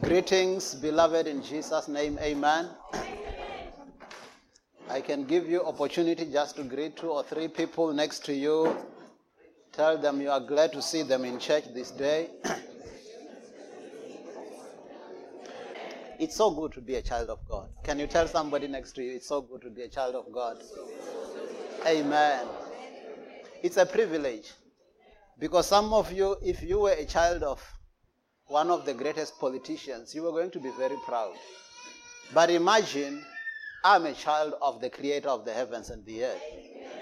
Greetings, beloved, in Jesus' name, amen. I can give you opportunity just to greet two or three people next to you. Tell them you are glad to see them in church this day. it's so good to be a child of God. Can you tell somebody next to you it's so good to be a child of God? Amen. It's a privilege. Because some of you, if you were a child of one of the greatest politicians, you were going to be very proud. But imagine, I'm a child of the creator of the heavens and the earth.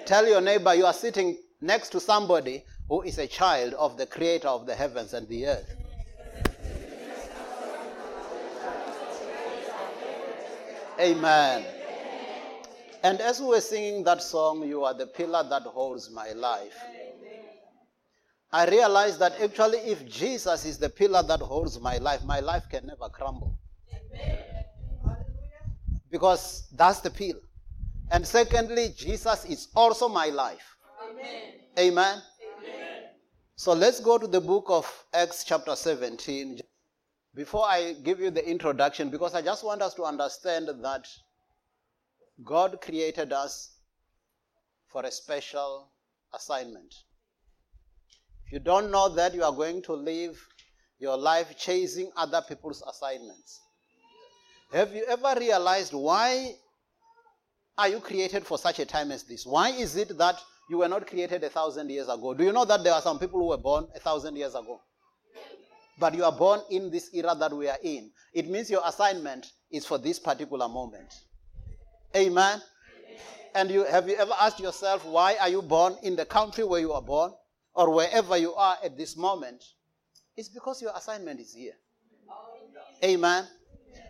Tell your neighbor you are sitting next to somebody who is a child of the creator of the heavens and the earth. Amen. And as we were singing that song, You are the pillar that holds my life. I realized that actually, if Jesus is the pillar that holds my life, my life can never crumble. Because that's the pillar. And secondly, Jesus is also my life. Amen. Amen. Amen. So let's go to the book of Acts, chapter 17. Before I give you the introduction, because I just want us to understand that God created us for a special assignment. If you don't know that, you are going to live your life chasing other people's assignments. Have you ever realized why are you created for such a time as this? Why is it that you were not created a thousand years ago? Do you know that there are some people who were born a thousand years ago? But you are born in this era that we are in. It means your assignment is for this particular moment. Amen. And you have you ever asked yourself why are you born in the country where you are born? Or wherever you are at this moment, it's because your assignment is here. Amen.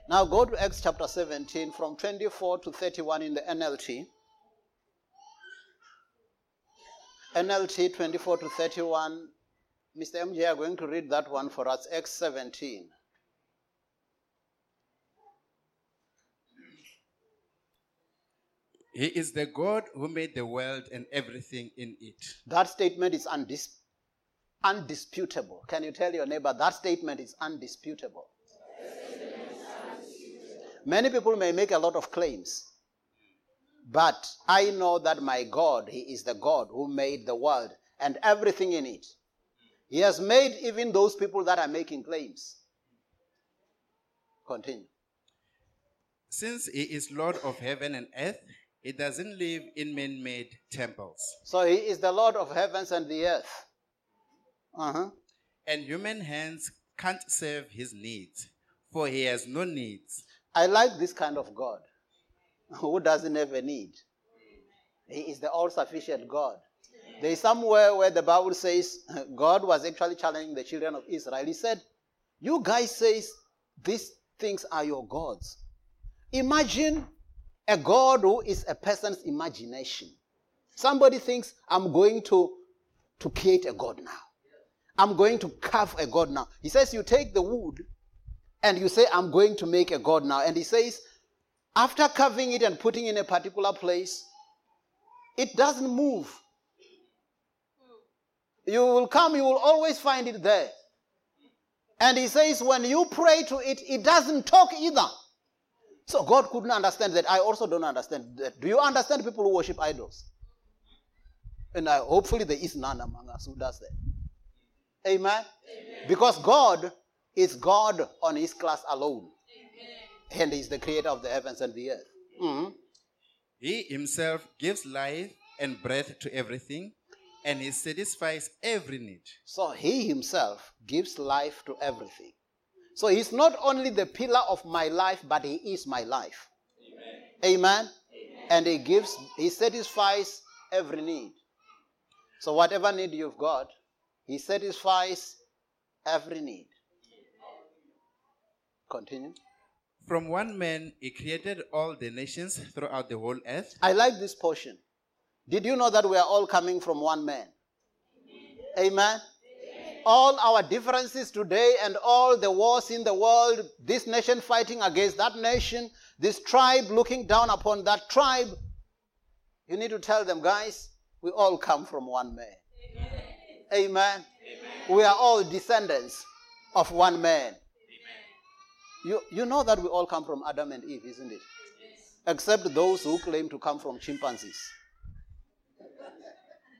Now go to Acts chapter 17 from 24 to 31 in the NLT. NLT 24 to 31. Mr. MJ are going to read that one for us. Acts 17. He is the God who made the world and everything in it. That statement is undis- undisputable. Can you tell your neighbor that statement is undisputable? Many people may make a lot of claims, but I know that my God, He is the God who made the world and everything in it. He has made even those people that are making claims. Continue. Since He is Lord of heaven and earth, he doesn't live in man made temples. So he is the Lord of heavens and the earth. Uh-huh. And human hands can't serve his needs, for he has no needs. I like this kind of God who doesn't have a need. He is the all sufficient God. There is somewhere where the Bible says God was actually challenging the children of Israel. He said, You guys say these things are your gods. Imagine a God who is a person's imagination. Somebody thinks, I'm going to, to create a God now. I'm going to carve a God now. He says, You take the wood and you say, I'm going to make a God now. And he says, after carving it and putting in a particular place, it doesn't move. You will come, you will always find it there. And he says, when you pray to it, it doesn't talk either. So God couldn't understand that. I also don't understand that. Do you understand people who worship idols? And I, hopefully there is none among us who does that. Amen? Amen. Because God is God on his class alone. Amen. And he's the creator of the heavens and the earth. Mm-hmm. He himself gives life and breath to everything, and he satisfies every need. So he himself gives life to everything. So he's not only the pillar of my life, but he is my life. Amen. Amen. Amen. And he gives, he satisfies every need. So whatever need you've got, he satisfies every need. Continue. From one man, he created all the nations throughout the whole earth. I like this portion. Did you know that we are all coming from one man? Amen all our differences today and all the wars in the world, this nation fighting against that nation, this tribe looking down upon that tribe, you need to tell them, guys, we all come from one man. Amen. Amen. Amen. We are all descendants of one man. Amen. You, you know that we all come from Adam and Eve, isn't it? Except those who claim to come from chimpanzees.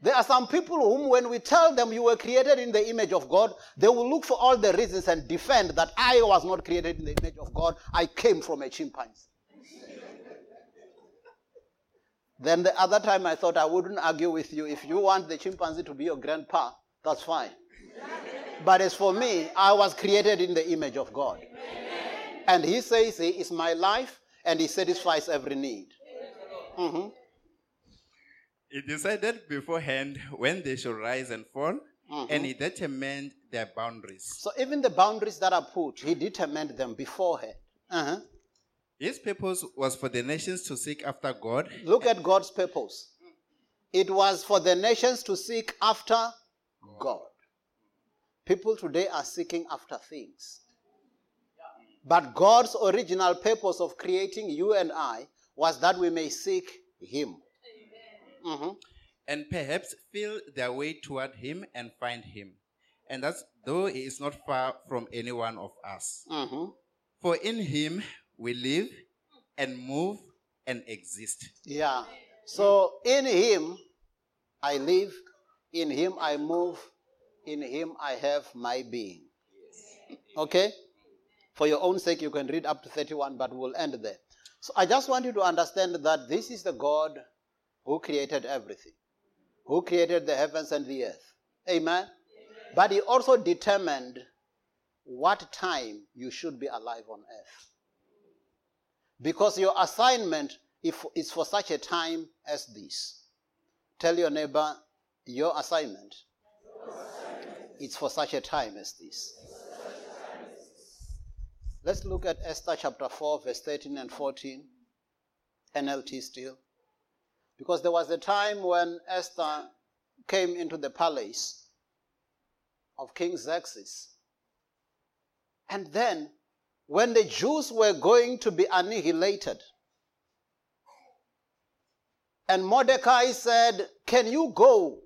There are some people whom, when we tell them you were created in the image of God, they will look for all the reasons and defend that I was not created in the image of God. I came from a chimpanzee. then the other time I thought I wouldn't argue with you. If you want the chimpanzee to be your grandpa, that's fine. but as for me, I was created in the image of God. And he says he is my life and he satisfies every need. Mhm. He decided beforehand when they should rise and fall, and he determined their boundaries. So even the boundaries that are put, he determined them beforehand. Uh-huh. His purpose was for the nations to seek after God Look at God's purpose. It was for the nations to seek after God. People today are seeking after things. But God's original purpose of creating you and I was that we may seek Him. Mhm. and perhaps feel their way toward Him and find Him. And that's though He is not far from any one of us. Mhm. For in Him we live and move and exist. Yeah. So in Him I live, in Him I move, in Him I have my being. Okay? For your own sake, you can read up to 31, but we'll end there. So I just want you to understand that this is the God who created everything, who created the heavens and the earth. Amen? But He also determined what time you should be alive on earth. Because your assignment is for such a time as this. Tell your neighbor, your assignment is for such a time as this. Let's look at Esther chapter 4, verse 13 and 14. NLT still. Because there was a time when Esther came into the palace of King Xerxes. And then, when the Jews were going to be annihilated, and Mordecai said, Can you go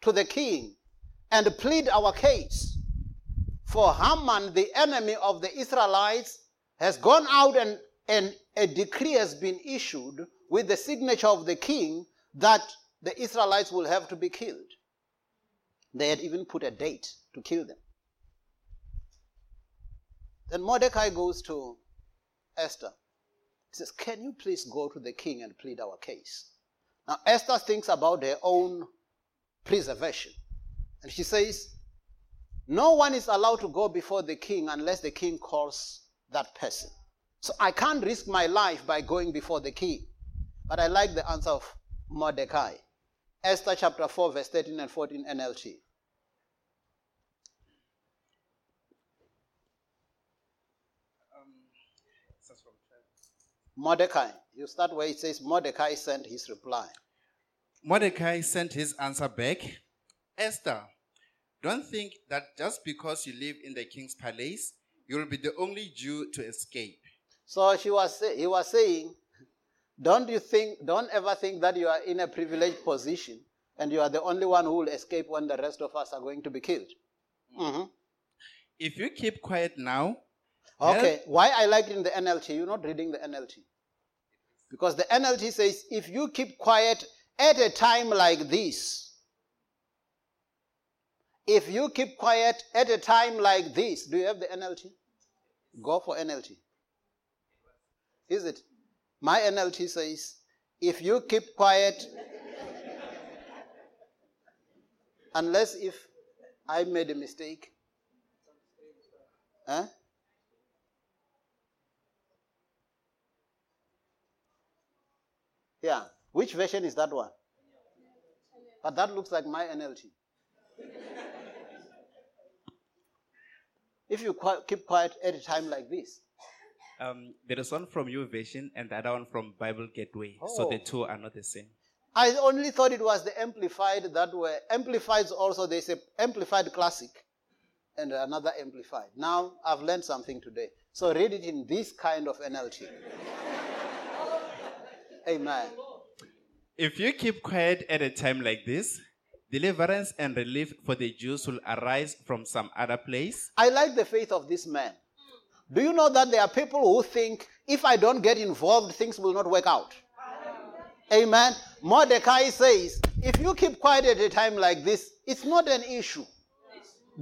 to the king and plead our case? For Haman, the enemy of the Israelites, has gone out and, and a decree has been issued with the signature of the king that the Israelites will have to be killed. They had even put a date to kill them. Then Mordecai goes to Esther. He says, Can you please go to the king and plead our case? Now, Esther thinks about her own preservation. And she says, No one is allowed to go before the king unless the king calls that person. So I can't risk my life by going before the king. But I like the answer of Mordecai. Esther chapter 4, verse 13 and 14 NLT. Mordecai. You start where it says Mordecai sent his reply. Mordecai sent his answer back Esther, don't think that just because you live in the king's palace, you'll be the only Jew to escape. So she was he was saying, don't you think, don't ever think that you are in a privileged position and you are the only one who will escape when the rest of us are going to be killed. Mhm. If you keep quiet now, Okay, why I like it in the NLT? You're not reading the NLT. Because the NLT says, if you keep quiet at a time like this, if you keep quiet at a time like this, do you have the NLT? Go for NLT. Is it? My NLT says, if you keep quiet, unless if I made a mistake, huh? Yeah. Which version is that one? But that looks like my NLT. if you keep quiet at a time like this, Um, there is one from your version and the other one from Bible Gateway. So the Oh. two are not the same. I only thought it was the amplified that were amplified. Also, there's a amplified classic and another amplified. Now I've learned something today. So read it in this kind of NLT. Amen. If you keep quiet at a time like this, deliverance and relief for the Jews will arise from some other place. I like the faith of this man. Do you know that there are people who think if I don't get involved, things will not work out? Amen. Mordecai says, if you keep quiet at a time like this, it's not an issue.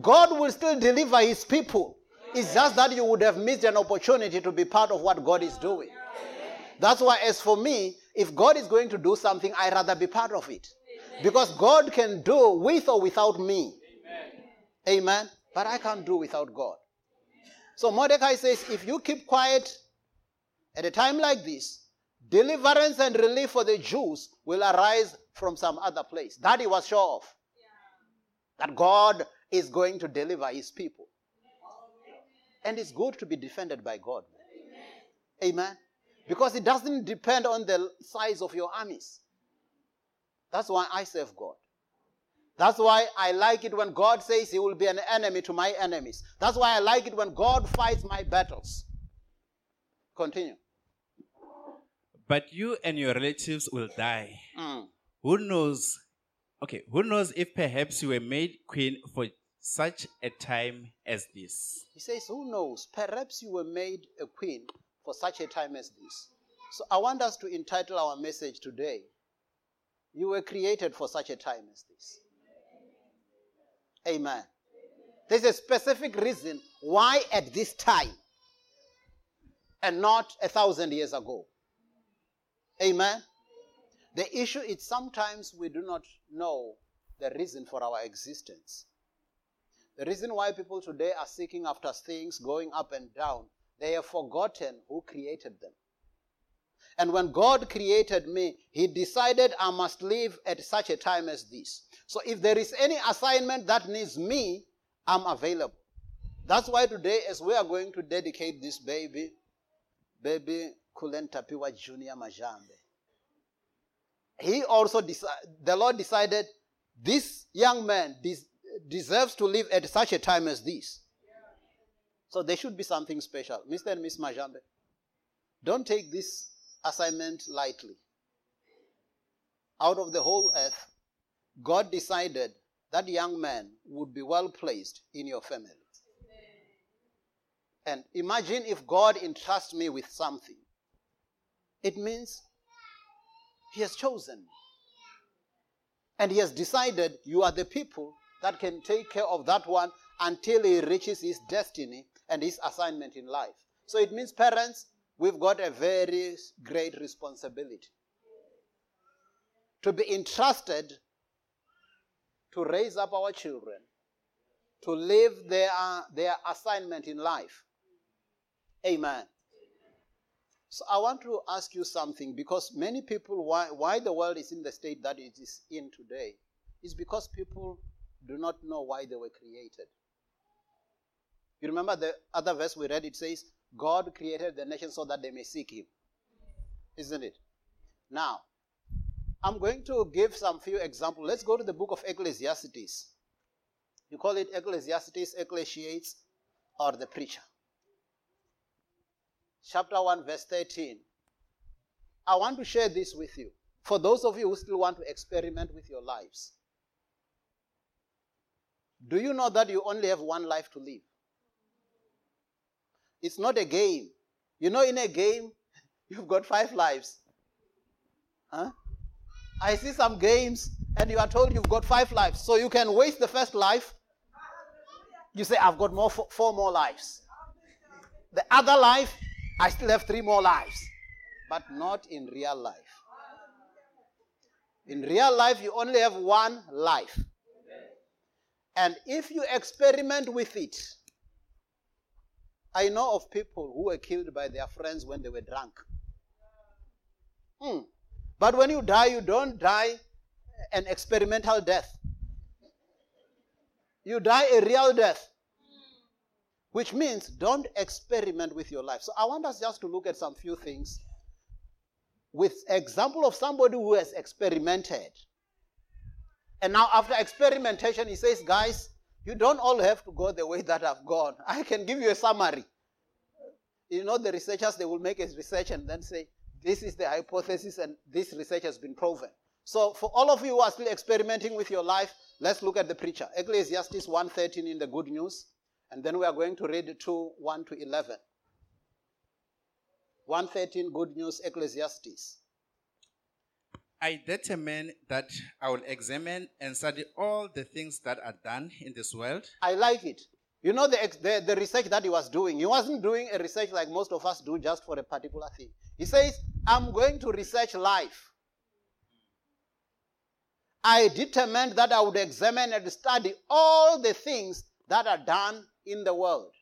God will still deliver his people. It's just that you would have missed an opportunity to be part of what God is doing. That's why, as for me, if God is going to do something, I'd rather be part of it. Because God can do with or without me. Amen. But I can't do without God. So Mordecai says, if you keep quiet at a time like this, deliverance and relief for the Jews will arise from some other place. That he was sure of. That God is going to deliver his people. And it's good to be defended by God. Amen. Because it doesn't depend on the size of your armies. That's why I serve God. That's why I like it when God says He will be an enemy to my enemies. That's why I like it when God fights my battles. Continue. But you and your relatives will die. Mm. Who knows? Okay, who knows if perhaps you were made queen for such a time as this? He says, Who knows? Perhaps you were made a queen for such a time as this. So I want us to entitle our message today You were created for such a time as this. Amen. There's a specific reason why at this time and not a thousand years ago. Amen. The issue is sometimes we do not know the reason for our existence. The reason why people today are seeking after things going up and down, they have forgotten who created them. And when God created me, He decided I must live at such a time as this. So if there is any assignment that needs me, I'm available. That's why today, as we are going to dedicate this baby, baby Kulentapiwa Junior Majambe, he also decided, the Lord decided this young man des- deserves to live at such a time as this. So there should be something special. Mr. and Miss Majambe, don't take this assignment lightly. Out of the whole earth, God decided that young man would be well placed in your family. And imagine if God entrusts me with something. It means He has chosen. And He has decided you are the people that can take care of that one until he reaches his destiny and his assignment in life. So it means, parents, we've got a very great responsibility to be entrusted to raise up our children, to live their, uh, their assignment in life. Amen. So I want to ask you something because many people, why, why the world is in the state that it is in today, is because people do not know why they were created. You remember the other verse we read? It says, God created the nation so that they may seek Him. Isn't it? Now, I'm going to give some few examples. Let's go to the book of Ecclesiastes. You call it Ecclesiastes, Ecclesiates, or the preacher. Chapter 1, verse 13. I want to share this with you. For those of you who still want to experiment with your lives. Do you know that you only have one life to live? It's not a game. You know, in a game, you've got five lives. Huh? I see some games, and you are told you've got five lives. So you can waste the first life. You say, I've got more, four more lives. The other life, I still have three more lives. But not in real life. In real life, you only have one life. And if you experiment with it, I know of people who were killed by their friends when they were drunk. Hmm. But when you die, you don't die an experimental death. You die a real death. Which means don't experiment with your life. So I want us just to look at some few things with example of somebody who has experimented. And now after experimentation, he says, guys, you don't all have to go the way that I've gone. I can give you a summary. You know, the researchers, they will make a research and then say, this is the hypothesis and this research has been proven. So for all of you who are still experimenting with your life, let's look at the preacher. Ecclesiastes 1.13 in the good news. And then we are going to read 2, 1 to 11. 113 Good News Ecclesiastes. I determined that I will examine and study all the things that are done in this world. I like it. You know the, the, the research that he was doing. He wasn't doing a research like most of us do just for a particular thing. He says, I'm going to research life. I determined that I would examine and study all the things that are done in the world.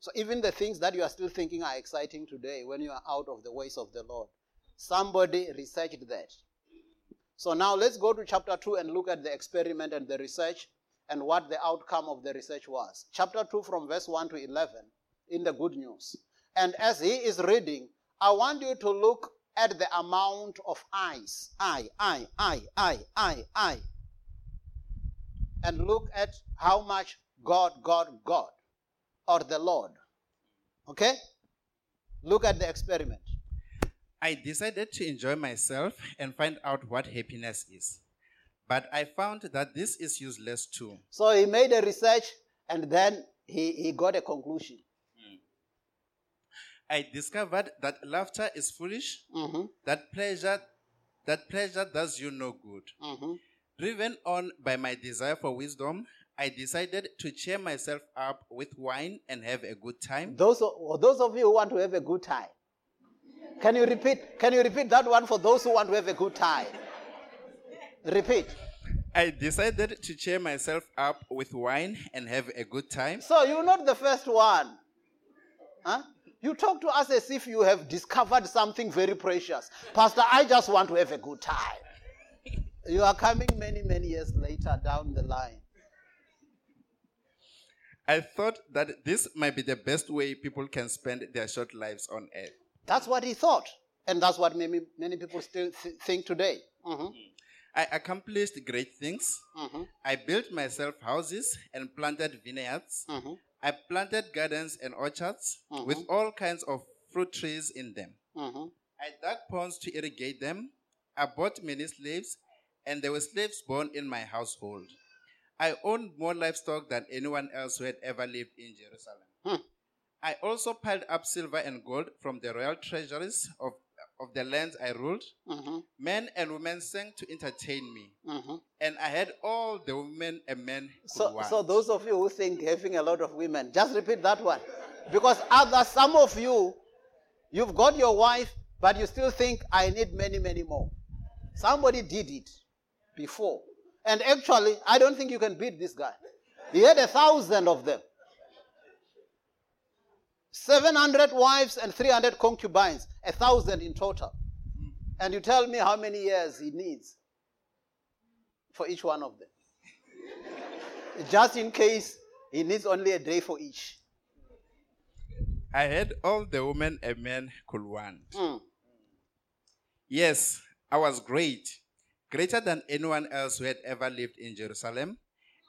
So even the things that you are still thinking are exciting today when you are out of the ways of the Lord. Somebody researched that. So now let's go to chapter 2 and look at the experiment and the research and what the outcome of the research was. Chapter 2 from verse 1 to 11 in the good news. And as he is reading, I want you to look at the amount of eyes. Eye, eye, eye, eye, eye, eye. And look at how much God, God, God, or the Lord. Okay? Look at the experiment. I decided to enjoy myself and find out what happiness is. But I found that this is useless too. So he made a research and then he, he got a conclusion. I discovered that laughter is foolish, Mhm, that pleasure that pleasure does you no good. mhm. Driven on by my desire for wisdom, I decided to cheer myself up with wine and have a good time. Those, of- those of you who want to have a good time, can you repeat? Can you repeat that one for those who want to have a good time? Repeat. I decided to cheer myself up with wine and have a good time. So you're not the first one. Huh? You talk to us as if you have discovered something very precious. Pastor, I just want to have a good time. You are coming many, many years later down the line. I thought that this might be the best way people can spend their short lives on earth. That's what he thought. And that's what many, many people still th- think today. Mhm, I accomplished great things. mhm, I built myself houses and planted vineyards. mhm, I planted gardens and orchards with all kinds of fruit trees in them. mhm. I dug ponds to irrigate them. I bought many slaves, and there were slaves born in my household. I owned more livestock than anyone else who had ever lived in Jerusalem. Hmm. I also piled up silver and gold from the royal treasuries of, of the lands I ruled. Mhm, Men and women sang to entertain me, mhm. and I had all the women and men So, want. so those of you who think having a lot of women, just repeat that one. Because other, some of you, you've got your wife, but you still think, I need many, many more. Somebody did it before. And actually, I don't think you can beat this guy. He had a thousand of them. 700 wives and 300 concubines, a thousand in total. And you tell me how many years he needs for each one of them. Just in case he needs only a day for each. I had all the women a man could want. Mm. Yes, I was great, greater than anyone else who had ever lived in Jerusalem,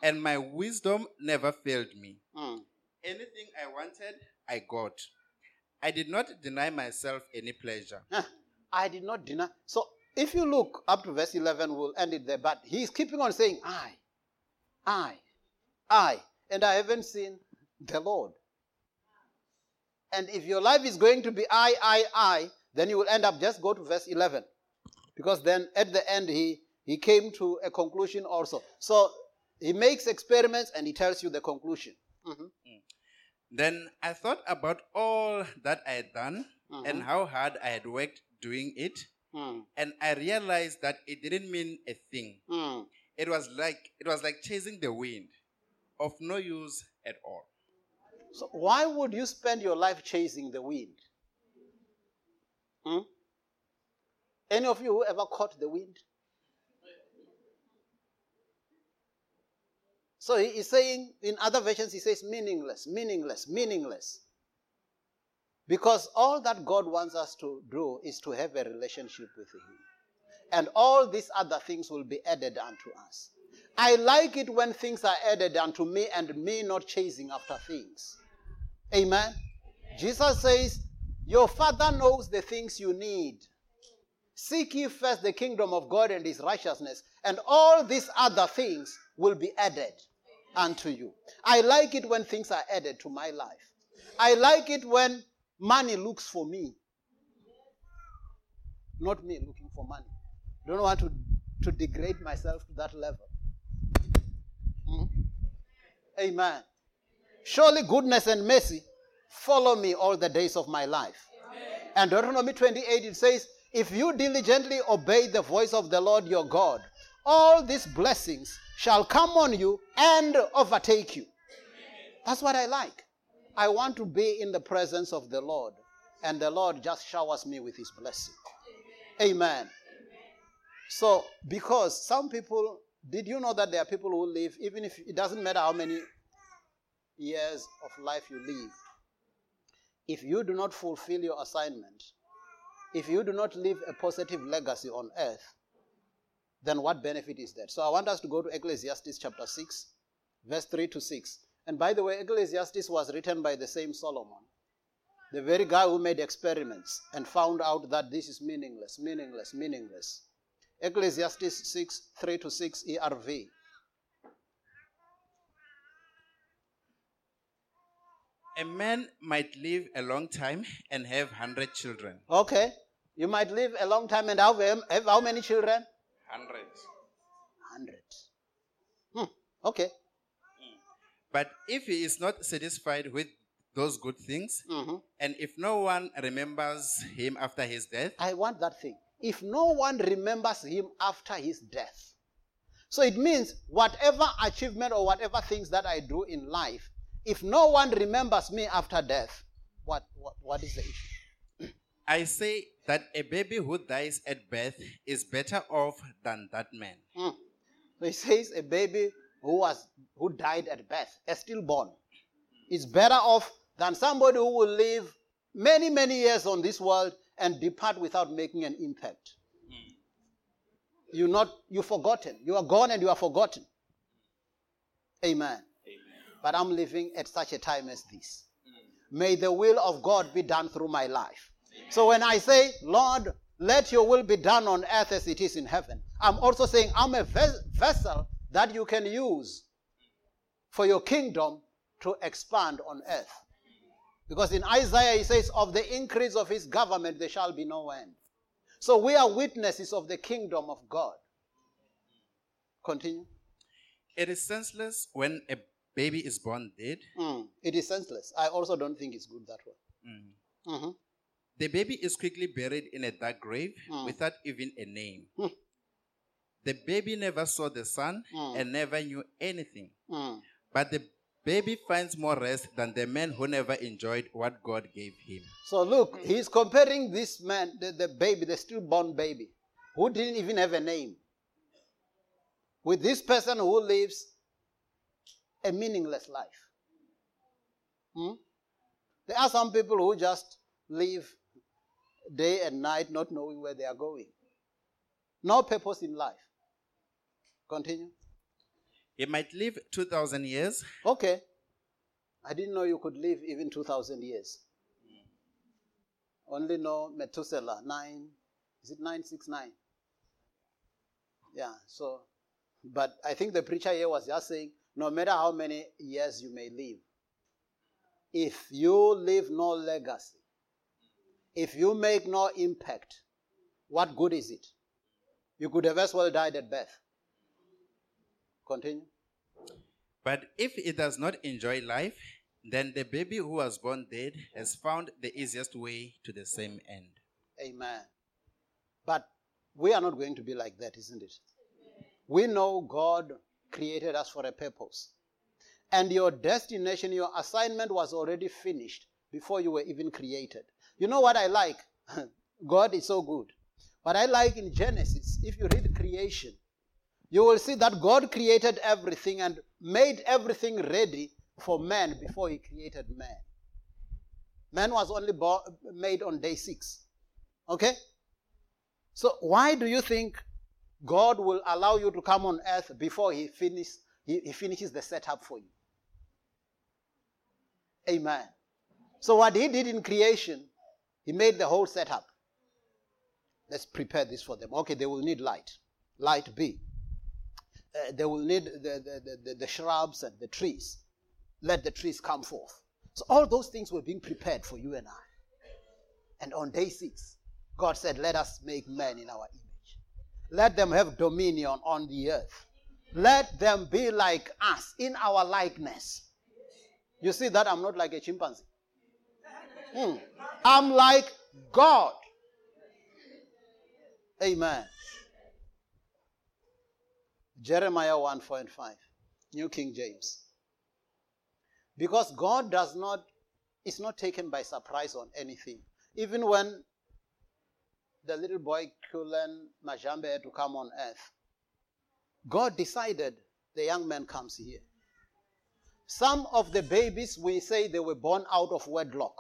and my wisdom never failed me. Mm. Anything I wanted, I got. I did not deny myself any pleasure. Huh. I did not deny. So if you look up to verse 11, we'll end it there. But he's keeping on saying, I, I, I. And I haven't seen the Lord. And if your life is going to be I, I, I, then you will end up just go to verse 11. Because then at the end, he, he came to a conclusion also. So he makes experiments and he tells you the conclusion. Mhm. Then I thought about all that I had done and how hard I had worked doing it, Mm. and I realized that it didn't mean a thing. Mm. It was like it was like chasing the wind, of no use at all. So why would you spend your life chasing the wind? Hmm? Any of you who ever caught the wind? So he is saying, in other versions, he says meaningless, meaningless, meaningless. Because all that God wants us to do is to have a relationship with Him. And all these other things will be added unto us. I like it when things are added unto me and me not chasing after things. Amen. Jesus says, Your Father knows the things you need. Seek ye first the kingdom of God and his righteousness, and all these other things will be added unto you. I like it when things are added to my life. I like it when money looks for me not me looking for money. Don't want to, to degrade myself to that level. Hmm? Amen. Surely goodness and mercy follow me all the days of my life. And Deuteronomy 28 it says, If you diligently obey the voice of the Lord your God, all these blessings shall come on you and overtake you. That's what I like. I want to be in the presence of the Lord, and the Lord just showers me with his blessing. Amen. So, because some people, did you know that there are people who live, even if it doesn't matter how many years of life you live, if you do not fulfill your assignment, if you do not leave a positive legacy on earth, then what benefit is that? So I want us to go to Ecclesiastes chapter 6, verse 3 to 6. And by the way, Ecclesiastes was written by the same Solomon, the very guy who made experiments and found out that this is meaningless, meaningless, meaningless. Ecclesiastes 6, 3 to 6 ERV. A man might live a long time and have hundred children. Okay. You might live a long time and have, have how many children? Hundred. Hundred. Hmm. Okay. But if he is not satisfied with those good things, hmm and if no one remembers him after his death, I want that thing. If no one remembers him after his death. So it means whatever achievement or whatever things that I do in life, if no one remembers me after death, what, what, what is the issue? I say that a baby who dies at birth is better off than that man. Hmm. So he says a baby who was who died at birth, a stillborn, is better off than somebody who will live many, many years on this world and depart without making an impact. You're not you're forgotten. You are gone and you are forgotten. Amen. But I'm living at such a time as this. May the will of God be done through my life. So when I say, Lord, let your will be done on earth as it is in heaven, I'm also saying I'm a ves- vessel that you can use for your kingdom to expand on earth. Because in Isaiah he says, Of the increase of his government there shall be no end. So we are witnesses of the kingdom of God. Continue. It is senseless when a baby is born dead. Mm, it is senseless. I also don't think it's good that way. Mm. Mhm. The baby is quickly buried in a dark grave Mm. without even a name. Hmm. The baby never saw the sun Mm. and never knew anything. Mm. But the baby finds more rest than the man who never enjoyed what God gave him. So look, he's comparing this man, the, the baby, the stillborn baby, who didn't even have a name, with this person who lives a meaningless life. Hmm? There are some people who just live day and night not knowing where they are going. No purpose in life. Continue. He might live 2,000 years, Okay. I didn't know you could live even 2,000 years. Only know Methuselah, 9, is it 969? Yeah, so, but I think the preacher here was just saying no matter how many years you may live, if you leave no legacy, if you make no impact, what good is it? You could have as well died at birth. Continue. but if it does not enjoy life, then the baby who was born dead has found the easiest way to the same end. Amen. But we are not going to be like that, isn't it? We know God created us for a purpose. And your destination, your assignment was already finished before you were even created. You know what I like? God is so good. What I like in Genesis, if you read creation, you will see that God created everything and made everything ready for man before he created man. Man was only bo- made on day six. Okay? So why do you think God will allow you to come on earth before he, finish, he, he finishes the setup for you? Amen. So what he did in creation, he made the whole setup. Let's prepare this for them. Okay, they will need light. Light be. Uh, they will need the, the, the, the, shrubs and the trees. Let the trees come forth. So all those things were being prepared for you and I. And on day six, God said, Let us make man in our image. Let them have dominion on the earth. Let them be like us in our likeness. You see that I'm not like a chimpanzee. I'm like God. Amen. Jeremiah 1 4 and 5, New King James. Because God does not, is not taken by surprise on anything. Even when the little boy Kulen Majambe had to come on earth, God decided the young man comes here. Some of the babies, we say they were born out of wedlock.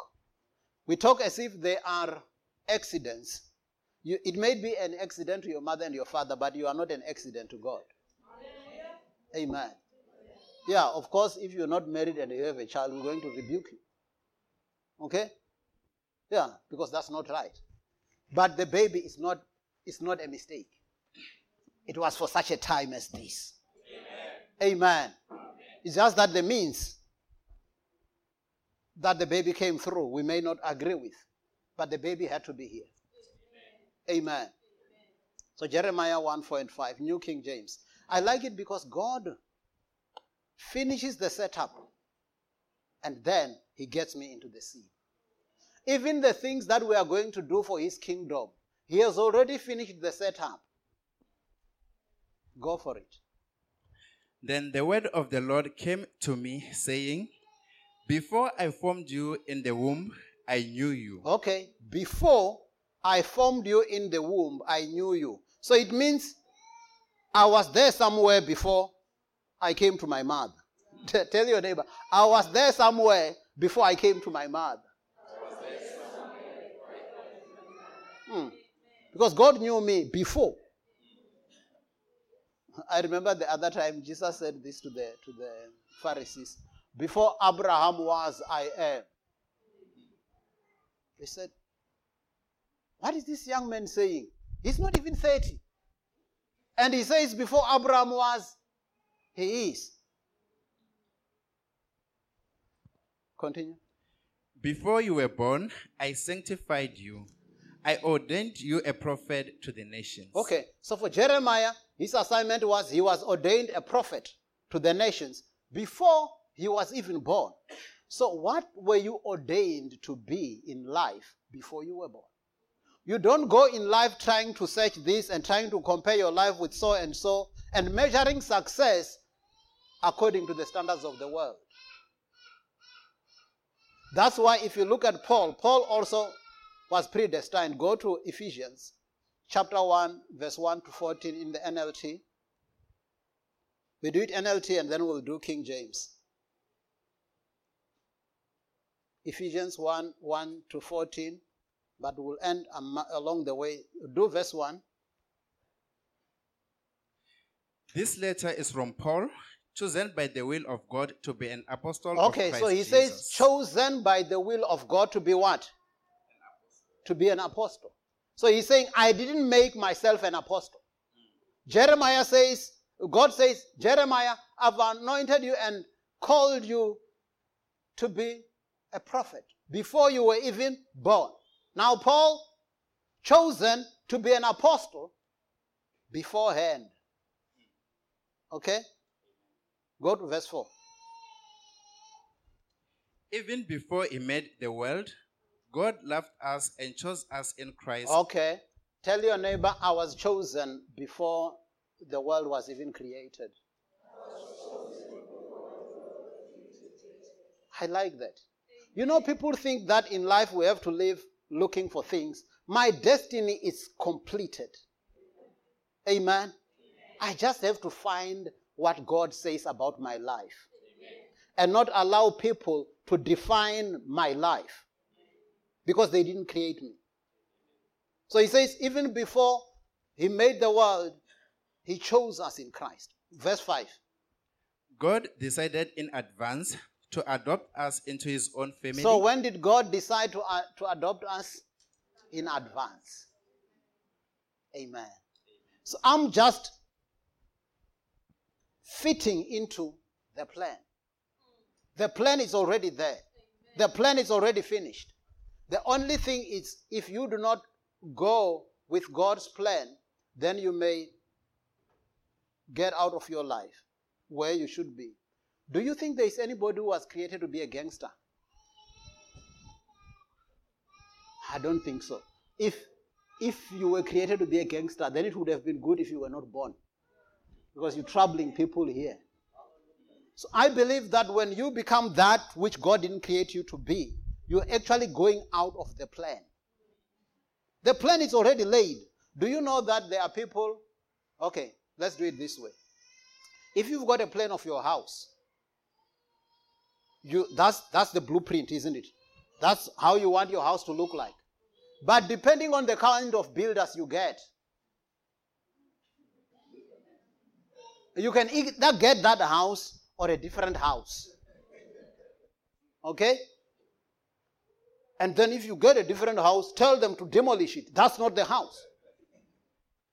We talk as if they are accidents. You, it may be an accident to your mother and your father, but you are not an accident to God. Amen. Yeah, of course, if you're not married and you have a child, we're going to rebuke you. Okay? Yeah, because that's not right. But the baby is not, is not a mistake. It was for such a time as this. Amen. Amen. It's just that the means that the baby came through, we may not agree with, but the baby had to be here. Amen. Amen. So Jeremiah 1 4 and 5, New King James. I like it because God finishes the setup and then he gets me into the sea. Even the things that we are going to do for his kingdom, he has already finished the setup. Go for it. Then the word of the Lord came to me, saying, Before I formed you in the womb, I knew you. Okay, before I formed you in the womb, I knew you. So it means I was there somewhere before I came to my mother. Tell your neighbor, I was there somewhere before I came to my mother. Hmm. Because God knew me before. I remember the other time Jesus said this to the to the Pharisees. Before Abraham was, I am. They said, What is this young man saying? He's not even 30. And he says, Before Abraham was, he is. Continue. Before you were born, I sanctified you. I ordained you a prophet to the nations. Okay, so for Jeremiah, his assignment was he was ordained a prophet to the nations before he was even born. So, what were you ordained to be in life before you were born? You don't go in life trying to search this and trying to compare your life with so and so and measuring success according to the standards of the world. That's why, if you look at Paul, Paul also was predestined. Go to Ephesians chapter 1, verse 1 to 14 in the NLT. We do it NLT and then we'll do King James. Ephesians 1 1 to 14, but we'll end along the way. Do verse 1. This letter is from Paul, chosen by the will of God to be an apostle okay, so he Jesus. says, chosen by the will of God to be what? To be an apostle. So he's saying, I didn't make myself an apostle. Jeremiah says, God says, Jeremiah, I've anointed you and called you to be a prophet before you were even born. Now, Paul, chosen to be an apostle beforehand. Okay? Go to verse 4. Even before he made the world, God loved us and chose us in Christ. Okay. Tell your neighbor, I was chosen before the world was even created. I like that. You know, people think that in life we have to live looking for things. My destiny is completed. Amen. I just have to find what God says about my life and not allow people to define my life because they didn't create me. So he says, even before he made the world, he chose us in Christ. Verse 5. God decided in advance to adopt us into his own family. So when did God decide to, uh, to adopt us? In advance. Amen. So I'm just fitting into the plan. The plan is already there. The plan is already finished. The only thing is, if you do not go with God's plan, then you may get out of your life where you should be. Do you think there is anybody who was created to be a gangster? I don't think so. If if you were created to be a gangster, then it would have been good if you were not born. Because you're troubling people here. So I believe that when you become that which God didn't create you to be, you're actually going out of the plan. The plan is already laid. Do you know that there are people? Okay, let's do it this way. If you've got a plan of your house, you that's that's the blueprint, isn't it? That's how you want your house to look like. But depending on the kind of builders you get, you can either get that house or a different house. Okay? And then if you get a different house, tell them to demolish it. That's not the house.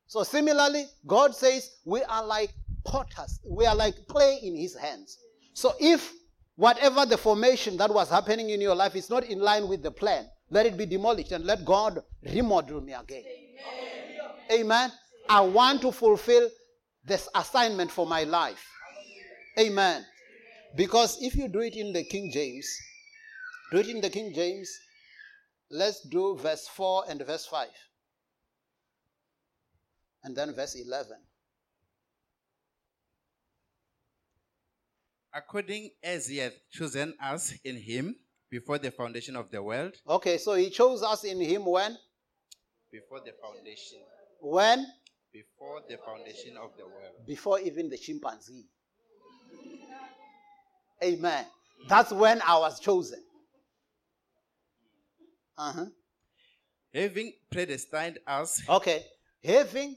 So similarly, God says we are like potters. We are like clay in his hands. So if whatever the formation that was happening in your life is not in line with the plan, let it be demolished and let God remodel me again. Amen. Amen. I want to fulfill this assignment for my life. Amen. Because if you do it in the King James, do it in the King James, let's do verse 4 and verse 5. And then verse 11. According as he hath chosen us in him before the foundation of the world. Okay, so he chose us in him when? Before the foundation. When? Before the foundation of the world. Before even the chimpanzee. Amen. That's when I was chosen. Uh-huh. Having predestined us. Okay. Having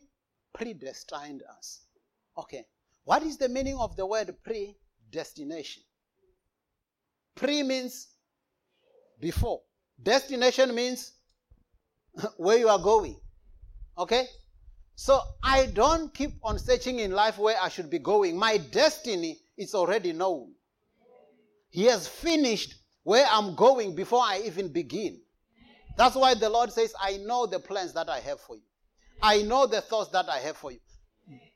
predestined us. Okay. What is the meaning of the word predestination? Pre means before. Destination means where you are going. Okay? So I don't keep on searching in life where I should be going. My destiny is already known. He has finished where I'm going before I even begin. That's why the Lord says, I know the plans that I have for you. I know the thoughts that I have for you.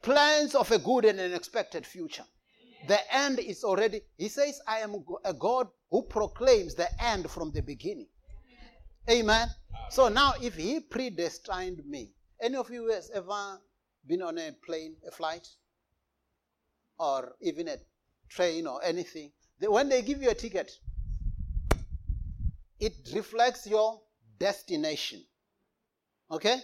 Plans of a good and an expected future. The end is already, He says, I am a God who proclaims the end from the beginning. Amen. So now, if He predestined me, any of you has ever been on a plane, a flight, or even a train or anything? when they give you a ticket, it reflects your destination. Okay?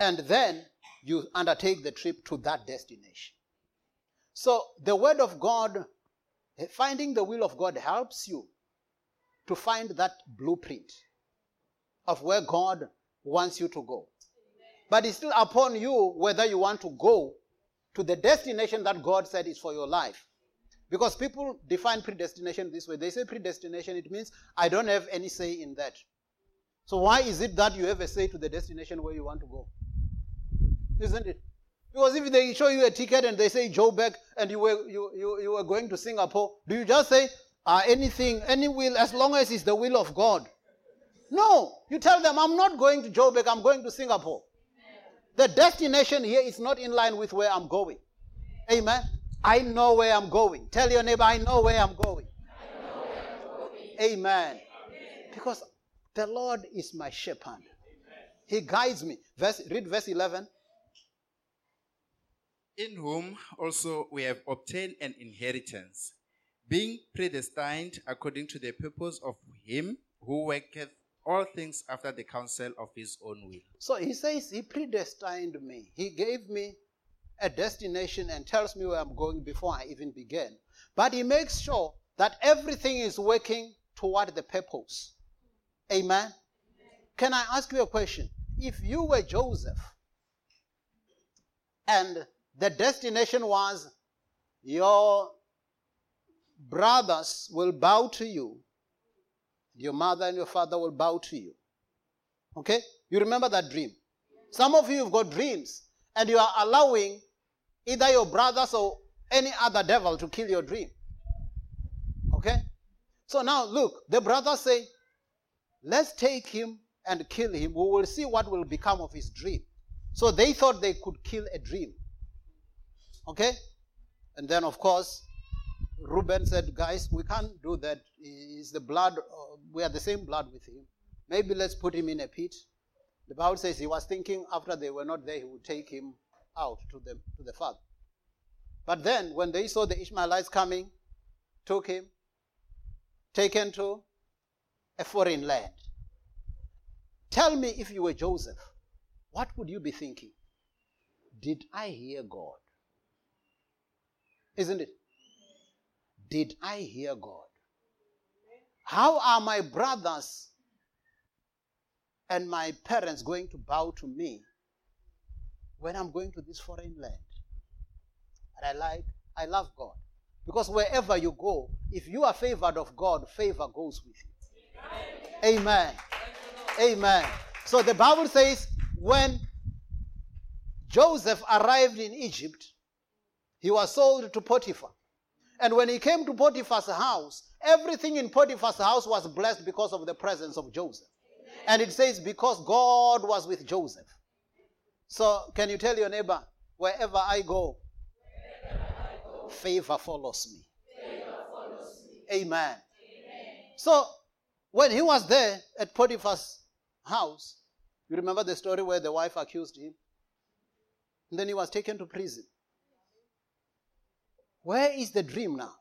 And then you undertake the trip to that destination. So the Word of God, eh, finding the will of God helps you to find that blueprint of where God wants you to go. But it's still upon you whether you want to go to the destination that God said is for your life. Because people define predestination this way. They say predestination, it means I don't have any say in that. So why is it that you have a say to the destination where you want to go? Isn't it? Because if they show you a ticket and they say Joburg and you were, you, you, you were going to Singapore, do you just say uh, anything, any will, as long as it's the will of God? No. You tell them, I'm not going to Joburg, I'm going to Singapore. The destination here is not in line with where I'm going. Amen. I know where I'm going. Tell your neighbor, I know where I'm going. Where I'm going. Amen. Amen. Because the Lord is my shepherd. Amen. He guides me. Verse, read verse 11. In whom also we have obtained an inheritance, being predestined according to the purpose of him who worketh all things after the counsel of his own will. So he says he predestined me. He gave me a destination and tells me where I'm going before I even begin. But he makes sure that everything is working toward the purpose. Amen? Can I ask you a question? If you were Joseph and the destination was your brothers will bow to you, your mother and your father will bow to you. Okay? You remember that dream. Some of you have got dreams and you are allowing either your brothers or any other devil to kill your dream. Okay? So now look, the brothers say, let's take him and kill him, we will see what will become of his dream. So they thought they could kill a dream. Okay? And then, of course, Reuben said, Guys, we can't do that. He's the blood, we are the same blood with him. Maybe let's put him in a pit. The Bible says he was thinking after they were not there, he would take him out to the, to the father. But then, when they saw the Ishmaelites coming, took him, taken to a foreign land. Tell me if you were Joseph, what would you be thinking? Did I hear God? Isn't it? Did I hear God? How are my brothers and my parents going to bow to me when I'm going to this foreign land? And I like, I love God. Because wherever you go, if you are favored of God, favor goes with you. Amen. Amen. So the Bible says when Joseph arrived in Egypt, he was sold to Potiphar. And when he came to Potiphar's house, everything in Potiphar's house was blessed because of the presence of Joseph. And it says, because God was with Joseph. So, can you tell your neighbor, wherever I go, favor follows me. Amen. So, when he was there at Potiphar's house, you remember the story where the wife accused him? And then he was taken to prison. Where is the dream now?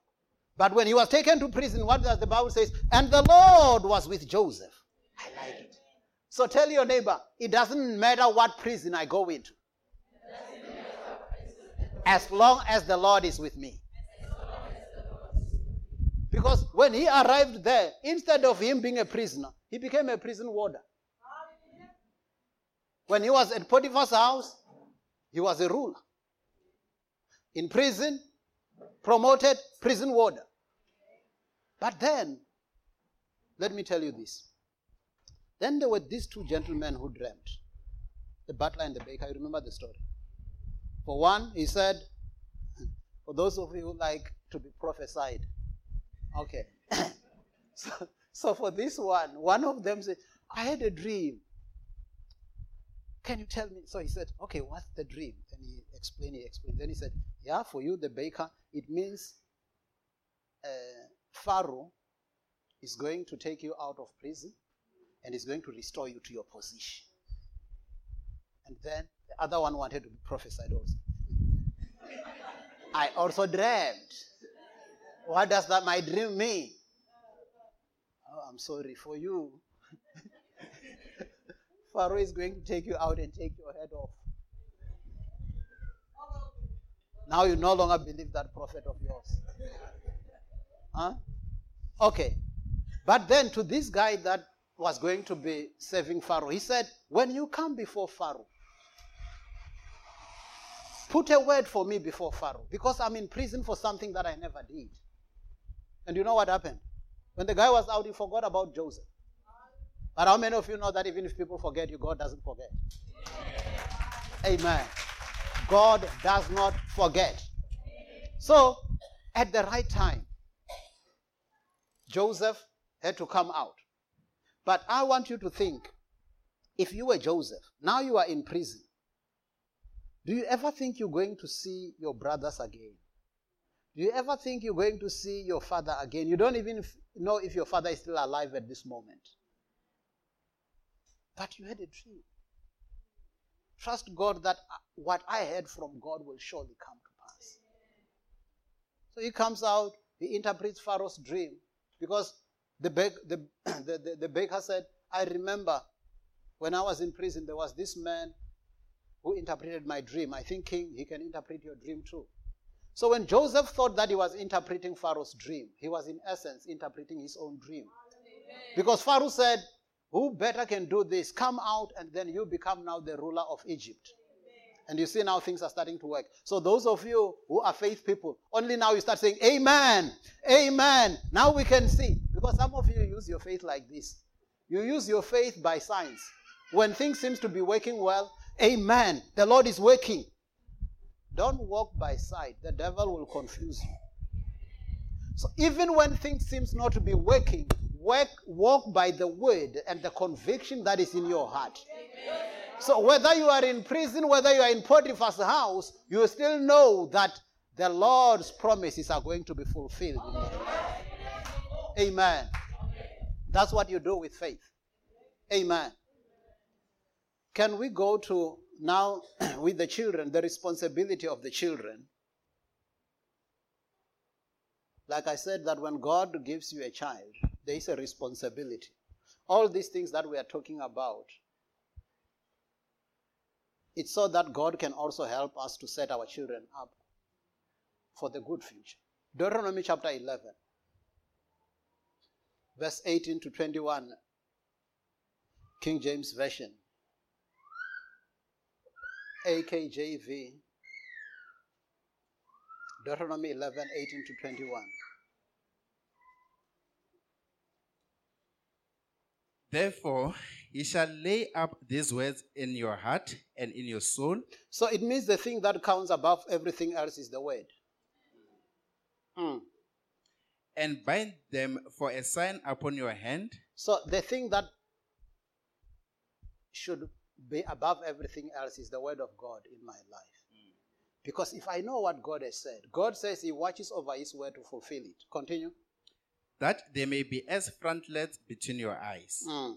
But when he was taken to prison, what does the Bible say? And the Lord was with Joseph. I like it. So tell your neighbor, it doesn't matter what prison I go into. As long as the Lord is with me. Because when he arrived there, instead of him being a prisoner, he became a prison warder. When he was at Potiphar's house, he was a ruler. In prison, promoted prison warder. But then, let me tell you this. Then there were these two gentlemen who dreamt the butler and the baker. You remember the story? For one, he said, for those of you who like to be prophesied, okay. so, so for this one, one of them said, I had a dream. Can you tell me? So he said, Okay, what's the dream? Then he explained, he explained. Then he said, Yeah, for you, the baker, it means uh, Pharaoh is going to take you out of prison and is going to restore you to your position. And then the other one wanted to be prophesied also. I also dreamed. What does that my dream mean? Oh, I'm sorry for you. Pharaoh is going to take you out and take your head off. Now you no longer believe that prophet of yours. Huh? Okay. But then to this guy that was going to be saving Pharaoh, he said, When you come before Pharaoh, put a word for me before Pharaoh because I'm in prison for something that I never did. And you know what happened? When the guy was out, he forgot about Joseph. But how many of you know that even if people forget you, God doesn't forget? Amen. God does not forget. So, at the right time, Joseph had to come out. But I want you to think if you were Joseph, now you are in prison. Do you ever think you're going to see your brothers again? Do you ever think you're going to see your father again? You don't even know if your father is still alive at this moment. But you had a dream. Trust God that uh, what I heard from God will surely come to pass. So he comes out, he interprets Pharaoh's dream because the, the, the, the, the baker said, I remember when I was in prison, there was this man who interpreted my dream. I think, King, he can interpret your dream too. So when Joseph thought that he was interpreting Pharaoh's dream, he was in essence interpreting his own dream. Because Pharaoh said, who better can do this? Come out and then you become now the ruler of Egypt. And you see now things are starting to work. So those of you who are faith people, only now you start saying, Amen, Amen. Now we can see. Because some of you use your faith like this. You use your faith by signs. When things seems to be working well, Amen. The Lord is working. Don't walk by sight. The devil will confuse you. So even when things seems not to be working, work, walk by the word and the conviction that is in your heart. So whether you are in prison, whether you are in Potiphar's house, you still know that the Lord's promises are going to be fulfilled. Amen. That's what you do with faith. Amen. Can we go to now with the children, the responsibility of the children? Like I said, that when God gives you a child, there is a responsibility. All these things that we are talking about, it's so that God can also help us to set our children up for the good future. Deuteronomy chapter 11, verse 18 to 21, King James Version, AKJV, Deuteronomy 11, 18 to 21. Therefore, ye shall lay up these words in your heart and in your soul. So it means the thing that counts above everything else is the word. Mm. And bind them for a sign upon your hand. So the thing that should be above everything else is the word of God in my life. Because if I know what God has said, God says He watches over His word to fulfill it. Continue. That they may be as frontlets between your eyes. Mm.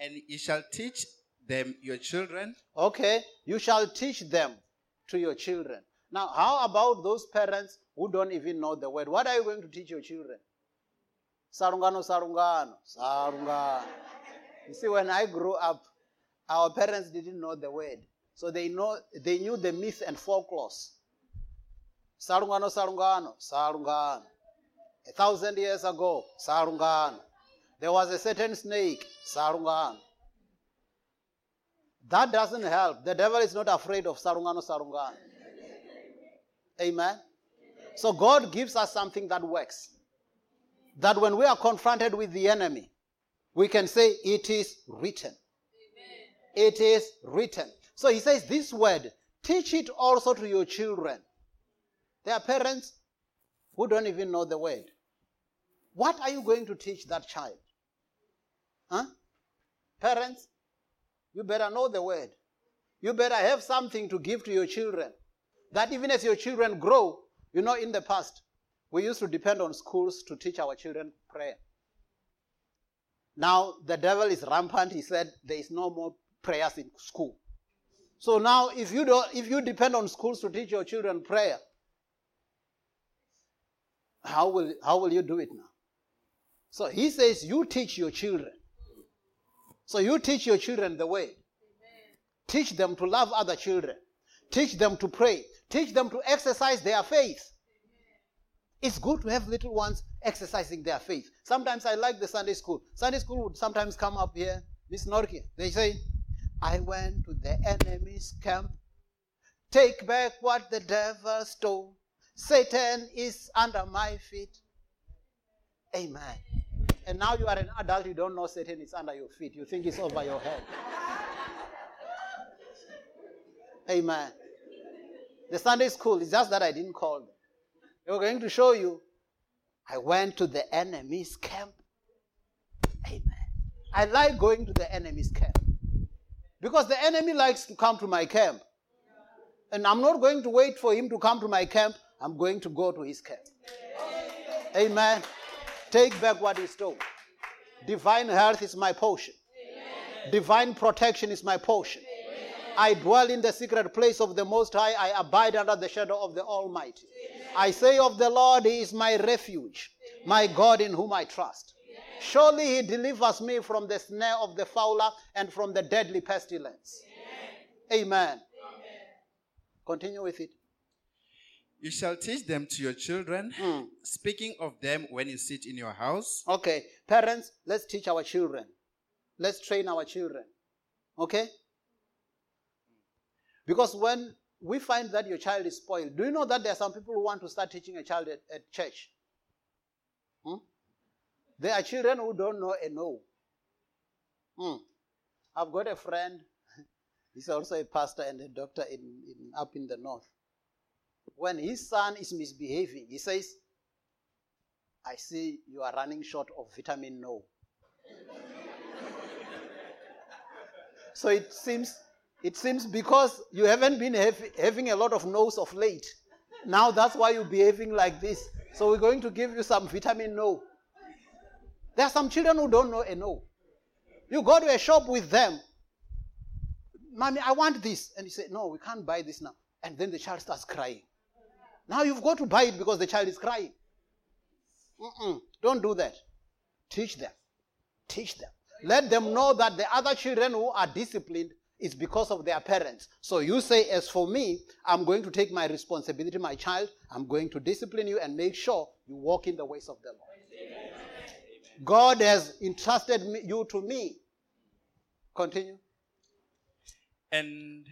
And you shall teach them your children. Okay, you shall teach them to your children. Now, how about those parents who don't even know the word? What are you going to teach your children? Sarungano, sarungano, sarungano. You see, when I grew up, our parents didn't know the word. So they know they knew the myth and folklores. Sarungano, sarungano, sarungano. A thousand years ago, sarungano. There was a certain snake, sarungano. That doesn't help. The devil is not afraid of sarungano, sarungano. Amen. So God gives us something that works. That when we are confronted with the enemy, we can say, It is written. It is written. So he says, This word, teach it also to your children. There are parents who don't even know the word. What are you going to teach that child? Huh? Parents, you better know the word. You better have something to give to your children. That even as your children grow, you know, in the past, we used to depend on schools to teach our children prayer. Now the devil is rampant. He said there is no more prayers in school. So now, if you don't, if you depend on schools to teach your children prayer, how will how will you do it now? So he says, you teach your children. So you teach your children the way. Teach them to love other children. Teach them to pray. Teach them to exercise their faith. It's good to have little ones exercising their faith. Sometimes I like the Sunday school. Sunday school would sometimes come up here, Miss Norke. They say, I went to the enemy's camp. Take back what the devil stole. Satan is under my feet. Amen. And now you are an adult, you don't know Satan is under your feet. You think it's over your head. Amen. The Sunday school is just that I didn't call them. They were going to show you. I went to the enemy's camp. Amen. I like going to the enemy's camp. Because the enemy likes to come to my camp. And I'm not going to wait for him to come to my camp. I'm going to go to his camp. Amen. Take back what is he stole. Divine health is my portion. Divine protection is my portion. I dwell in the secret place of the Most High. I abide under the shadow of the Almighty. I say of the Lord, He is my refuge, my God in whom I trust. Surely He delivers me from the snare of the fowler and from the deadly pestilence. Amen. Continue with it. You shall teach them to your children, Mm. speaking of them when you sit in your house. Okay, parents, let's teach our children. Let's train our children. Okay? Because when we find that your child is spoiled, do you know that there are some people who want to start teaching a child at, at church? Hmm? There are children who don't know a no. Hmm. I've got a friend, he's also a pastor and a doctor in, in, up in the north. When his son is misbehaving, he says, I see you are running short of vitamin no. so it seems it seems because you haven't been have, having a lot of no's of late. Now that's why you're behaving like this. So we're going to give you some vitamin no. There are some children who don't know a no. You go to a shop with them. Mommy, I want this. And you say, No, we can't buy this now. And then the child starts crying. Now you've got to buy it because the child is crying. Mm-mm. Don't do that. Teach them. Teach them. Let them know that the other children who are disciplined is because of their parents. So you say, as for me, I'm going to take my responsibility, my child. I'm going to discipline you and make sure you walk in the ways of the Lord. Amen. God has entrusted me, you to me. Continue. And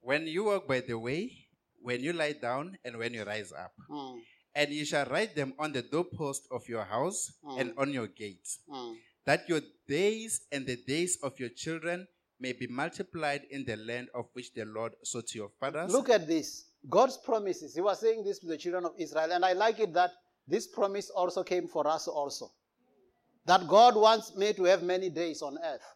when you walk by the way, when you lie down, and when you rise up. Mm. And you shall write them on the doorpost of your house mm. and on your gates, mm. that your days and the days of your children may be multiplied in the land of which the Lord swore to your fathers. Look at this. God's promises. He was saying this to the children of Israel, and I like it that this promise also came for us also. That God wants me to have many days on earth.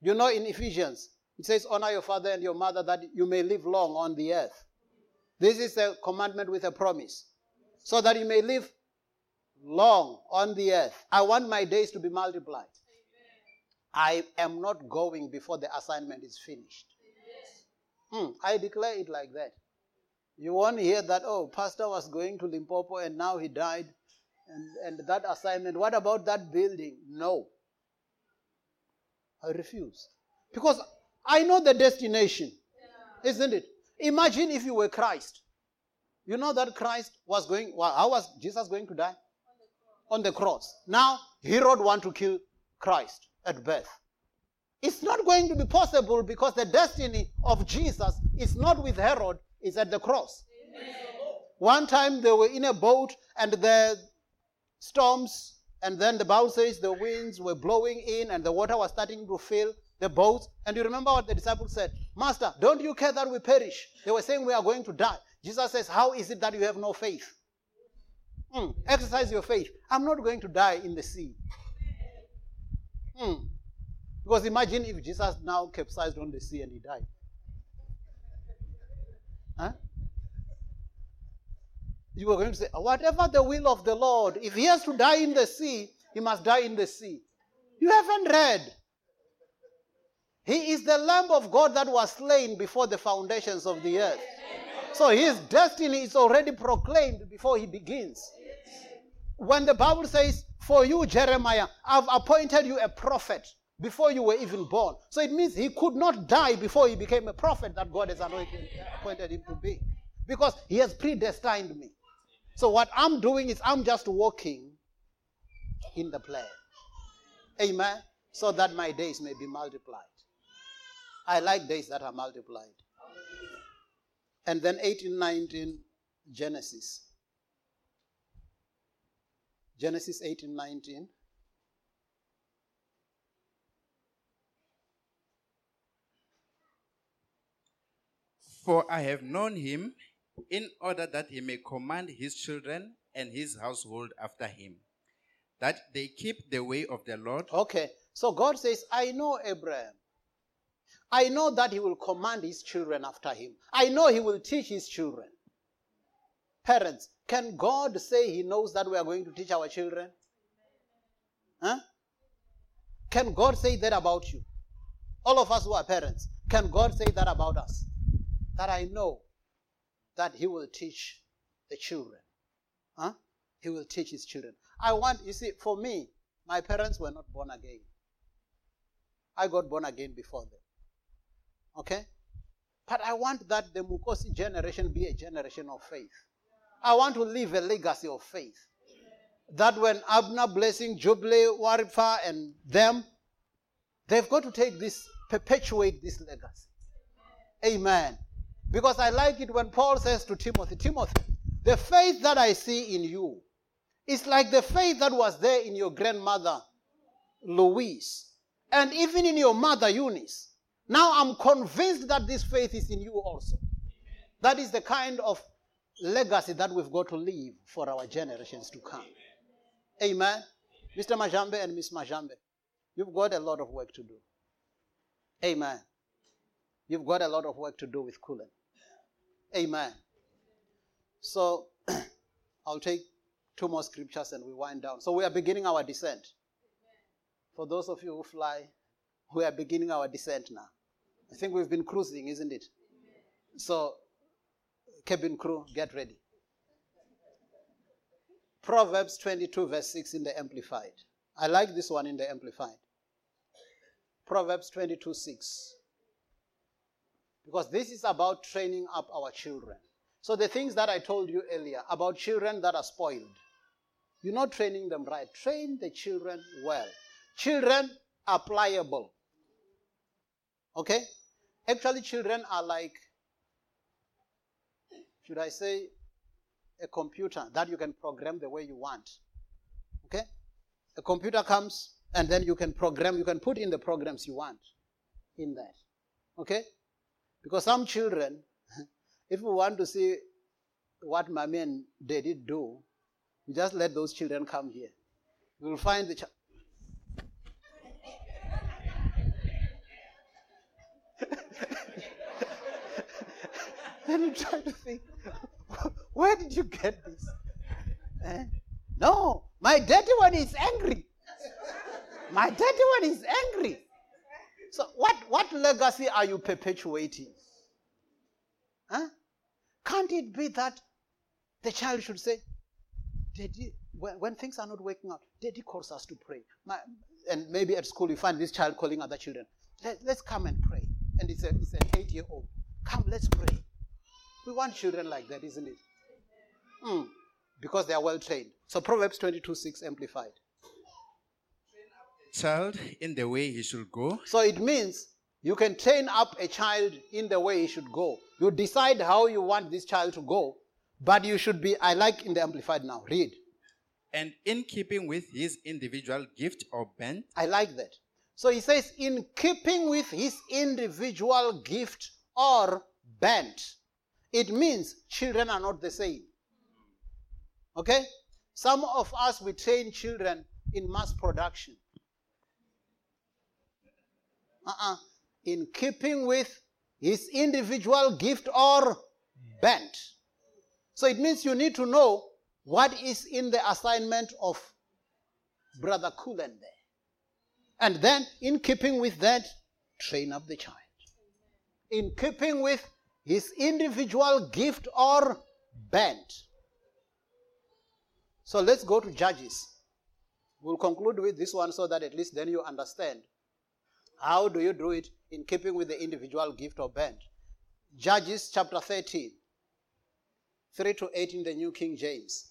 You know, in Ephesians, it says, Honor your father and your mother that you may live long on the earth. This is a commandment with a promise. So that you may live long on the earth. I want my days to be multiplied. I am not going before the assignment is finished. Hmm, I declare it like that. You won't hear that, oh, pastor was going to Limpopo and now he died. And, and that assignment, what about that building? No. I refuse. Because I know the destination, isn't it? Imagine if you were Christ. You know that Christ was going, well, how was Jesus going to die? On the cross. Now, Herod want to kill Christ at birth. It's not going to be possible because the destiny of Jesus is not with Herod, it's at the cross. Amen. One time they were in a boat and the storms, and then the Bible says the winds were blowing in and the water was starting to fill the boat. And you remember what the disciples said? Master, don't you care that we perish? They were saying we are going to die. Jesus says, How is it that you have no faith? Mm, exercise your faith. I'm not going to die in the sea. Hmm. Because imagine if Jesus now capsized on the sea and he died. Huh? You were going to say, whatever the will of the Lord, if he has to die in the sea, he must die in the sea. You haven't read. He is the Lamb of God that was slain before the foundations of the earth. So his destiny is already proclaimed before he begins. When the Bible says, for you, Jeremiah, I've appointed you a prophet before you were even born. So it means he could not die before he became a prophet that God has anointed, appointed him to be. Because he has predestined me. So what I'm doing is I'm just walking in the plan. Amen. So that my days may be multiplied. I like days that are multiplied. And then 1819, Genesis. Genesis 1819. For I have known him in order that he may command his children and his household after him, that they keep the way of the Lord. Okay, so God says, I know Abraham. I know that he will command his children after him. I know he will teach his children. Parents, can God say He knows that we are going to teach our children? Huh? Can God say that about you? All of us who are parents, can God say that about us? That I know that He will teach the children. Huh? He will teach His children. I want, you see, for me, my parents were not born again. I got born again before them. Okay? But I want that the Mukosi generation be a generation of faith. I want to leave a legacy of faith. That when Abner blessing Jubilee, Warifa, and them, they've got to take this, perpetuate this legacy. Amen. Because I like it when Paul says to Timothy, Timothy, the faith that I see in you is like the faith that was there in your grandmother, Lois, and even in your mother, Eunice. Now I'm convinced that this faith is in you also. That is the kind of legacy that we've got to leave for our generations to come. Amen. Mr. Majambe and Miss Majambe, you've got a lot of work to do. Amen. You've got a lot of work to do with Kulen. Amen. So I'll take two more scriptures and we wind down. So we are beginning our descent. For those of you who fly, we are beginning our descent now. I think we've been cruising, isn't it? So, cabin crew, get ready. Proverbs 22, verse 6 in the Amplified. I like this one in the Amplified. Proverbs 22, 6. Because this is about training up our children. So, the things that I told you earlier about children that are spoiled, you're not training them right. Train the children well. Children are pliable. Okay? Actually, children are like, should I say, a computer that you can program the way you want. Okay? A computer comes and then you can program, you can put in the programs you want in that. Okay? Because some children, if we want to see what mommy and daddy do, we just let those children come here. We'll find the. Then you try to think, where did you get this? Eh? No, my daddy one is angry. My daddy one is angry. So what, what legacy are you perpetuating? Huh? Can't it be that the child should say, Daddy, when, when things are not working out, Daddy calls us to pray. My, and maybe at school you find this child calling other children. Let, us come and pray. And it's, a, it's an eight year old. Come, let's pray. We want children like that, isn't it? Mm, because they are well trained. So Proverbs 22 6 amplified. Child in the way he should go. So it means you can train up a child in the way he should go. You decide how you want this child to go, but you should be, I like in the Amplified now. Read. And in keeping with his individual gift or bent. I like that. So he says, in keeping with his individual gift or bent. It means children are not the same. Okay? Some of us, we train children in mass production. Uh-uh. In keeping with his individual gift or bent. So it means you need to know what is in the assignment of Brother Kulen there. And then, in keeping with that, train up the child. In keeping with his individual gift or bent. So let's go to Judges. We'll conclude with this one so that at least then you understand. How do you do it in keeping with the individual gift or bent? Judges chapter 13. 3 to 8 in the New King James.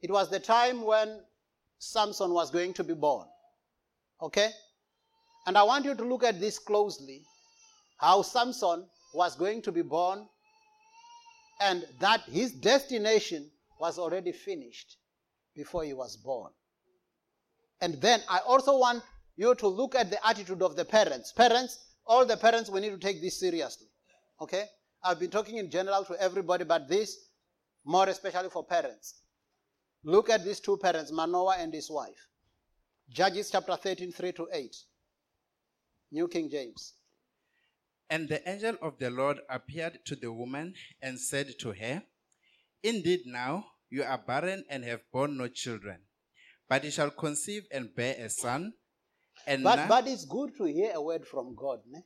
It was the time when Samson was going to be born. Okay? And I want you to look at this closely how Samson was going to be born and that his destination was already finished before he was born. And then I also want you to look at the attitude of the parents. Parents, all the parents, we need to take this seriously. Okay? I've been talking in general to everybody, but this more especially for parents. Look at these two parents, Manoah and his wife. Judges chapter 13, 3 to 8. New King James. And the angel of the Lord appeared to the woman and said to her, Indeed, now you are barren and have borne no children, but you shall conceive and bear a son. And but, but it's good to hear a word from God. Ne?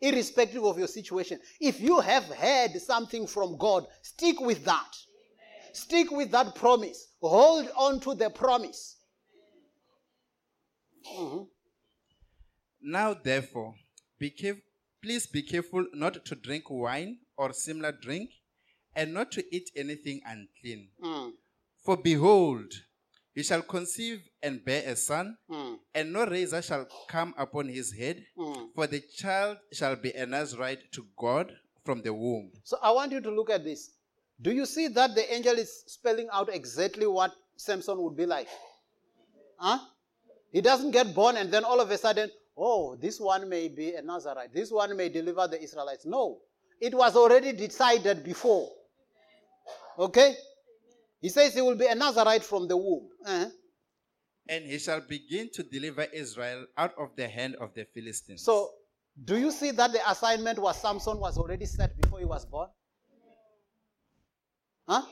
irrespective of your situation. If you have heard something from God, stick with that. Amen. Stick with that promise. Hold on to the promise. Mm-hmm. Now, therefore, be careful, please be careful not to drink wine or similar drink, and not to eat anything unclean. Mm. For behold, he shall conceive and bear a son, mm. and no razor shall come upon his head, mm. for the child shall be a Nazarite to God from the womb. So I want you to look at this. Do you see that the angel is spelling out exactly what Samson would be like? Huh? He doesn't get born and then all of a sudden, oh, this one may be a Nazarite. This one may deliver the Israelites. No. It was already decided before. Okay? He says he will be a Nazarite from the womb. Uh-huh. And he shall begin to deliver Israel out of the hand of the Philistines. So, do you see that the assignment was Samson was already set before he was born? Huh?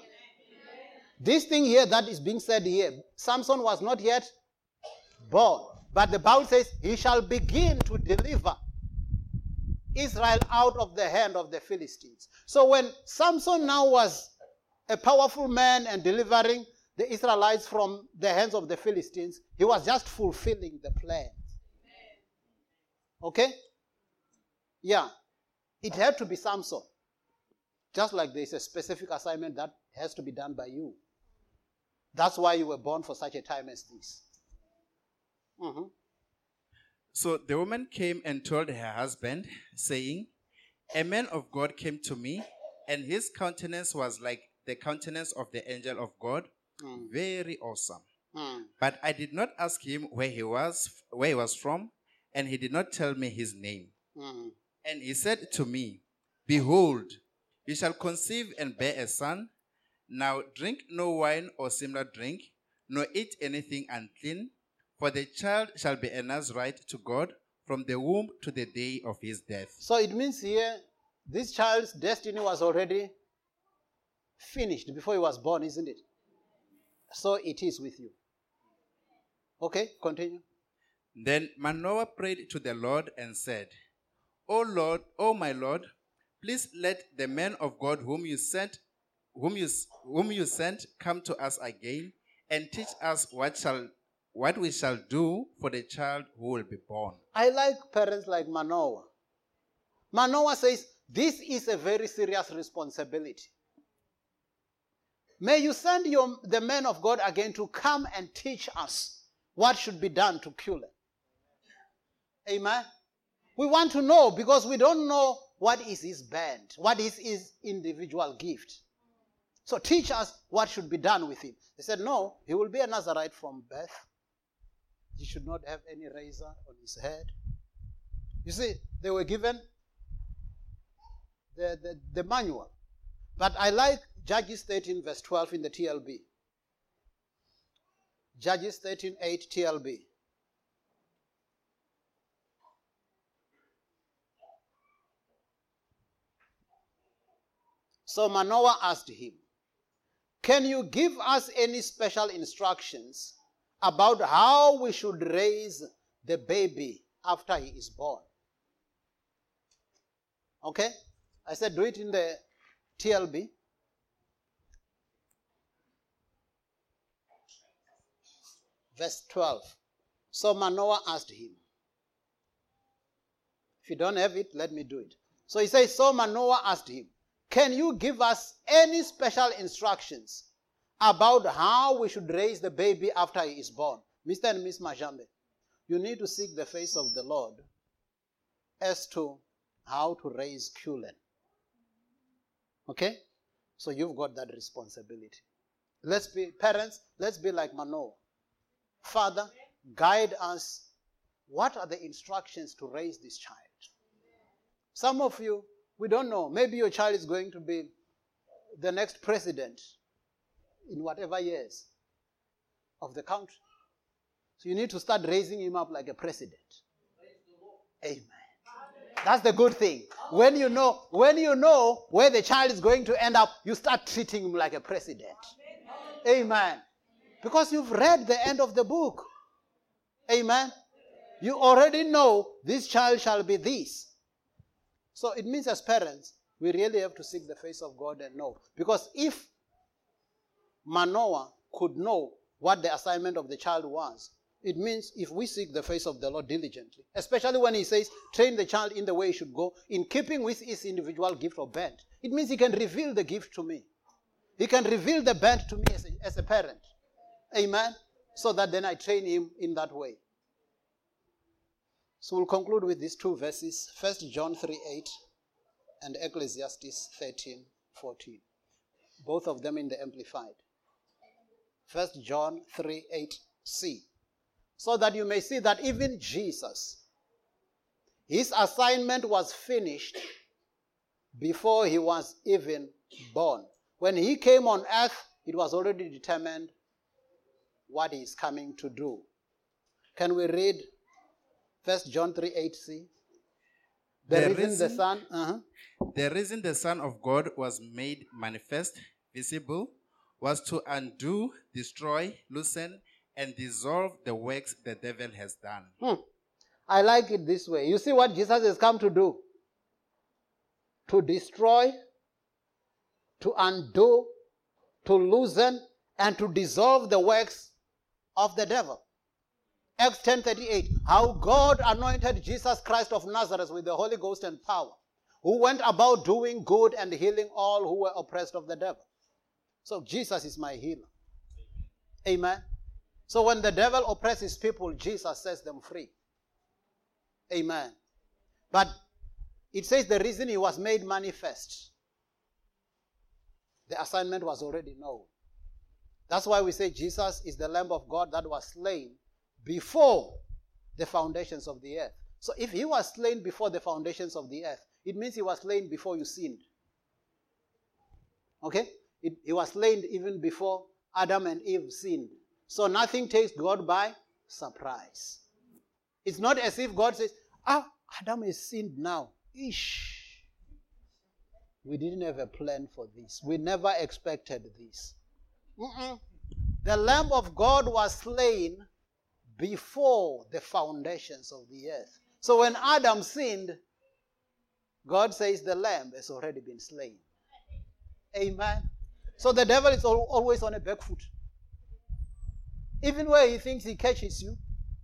This thing here that is being said here, Samson was not yet born. But the Bible says he shall begin to deliver Israel out of the hand of the Philistines. So when Samson now was a powerful man and delivering the Israelites from the hands of the Philistines, he was just fulfilling the plan. Okay? Yeah. It had to be Samson. Just like there is a specific assignment that has to be done by you. That's why you were born for such a time as this. Mm-hmm. So the woman came and told her husband, saying, A man of God came to me, and his countenance was like the countenance of the angel of God, mm. very awesome. Mm. But I did not ask him where he was, where he was from, and he did not tell me his name. Mm. And he said to me, Behold, you shall conceive and bear a son. Now drink no wine or similar drink, nor eat anything unclean for the child shall be a Nazarite to God from the womb to the day of his death. So it means here, this child's destiny was already finished before he was born, isn't it? So it is with you. Okay, continue. Then Manoah prayed to the Lord and said, O Lord, O my Lord, please let the man of God whom you sent whom you, whom you sent come to us again and teach us what shall what we shall do for the child who will be born. I like parents like Manoah. Manoah says, This is a very serious responsibility. May you send your, the men of God again to come and teach us what should be done to kill him. Amen. We want to know because we don't know what is his band, what is his individual gift. So teach us what should be done with him. They said, No, he will be a Nazarite from birth. He should not have any razor on his head. You see, they were given the, the, the manual. But I like Judges 13, verse 12 in the TLB. Judges 13, 8 TLB. So Manoah asked him, Can you give us any special instructions about how we should raise the baby after he is born. Okay? I said do it in the TLB. Verse 12. So Manoah asked him, If you don't have it, let me do it. So he says, So Manoah asked him, Can you give us any special instructions about how we should raise the baby after he is born. Mr. and Miss Majambe, you need to seek the face of the Lord as to how to raise Cullen. Okay? So you've got that responsibility. Let's be parents, let's be like Manoah. Father, guide us. What are the instructions to raise this child? Some of you, we don't know. Maybe your child is going to be the next president in whatever years of the country. So you need to start raising him up like a president. Amen. That's the good thing. When you know, when you know where the child is going to end up, you start treating him like a president. Amen. Because you've read the end of the book. Amen. You already know this child shall be this. So it means as parents, we really have to seek the face of God and know. Because if Manoah could know what the assignment of the child was. It means if we seek the face of the Lord diligently, especially when he says, train the child in the way he should go, in keeping with his individual gift or bent, it means he can reveal the gift to me. He can reveal the bent to me as a, as a parent. Amen. So that then I train him in that way. So we'll conclude with these two verses 1 John 3 8 and Ecclesiastes 13 14. Both of them in the Amplified. First John 3 8c. So that you may see that even Jesus, his assignment was finished before he was even born. When he came on earth, it was already determined what he is coming to do. Can we read First John 3 8c? The, the reason, reason, the Son. Uh-huh. The reason the Son of God was made manifest, visible, was to undo, destroy, loosen, and dissolve the works the devil has done. Hmm. I like it this way. You see what Jesus has come to do? To destroy, to undo, to loosen, and to dissolve the works of the devil. Acts 10:38 How God anointed Jesus Christ of Nazareth with the Holy Ghost and power, who went about doing good and healing all who were oppressed of the devil. So Jesus is my healer. Amen. So when the devil oppresses people, Jesus sets them free. Amen. But it says the reason he was made manifest. The assignment was already known. That's why we say Jesus is the Lamb of God that was slain before the foundations of the earth. So if he was slain before the foundations of the earth, it means he was slain before you sinned. Okay? It, he was slain even before Adam and Eve sinned. So nothing takes God by surprise. It's not as if God says, Ah, Adam has sinned now. Ish. We didn't have a plan for this. We never expected this. Mm-mm. The Lamb of God was slain before the foundations of the earth. So when Adam sinned, God says the lamb has already been slain. Amen. So the devil is always on a back foot. Even where he thinks he catches you,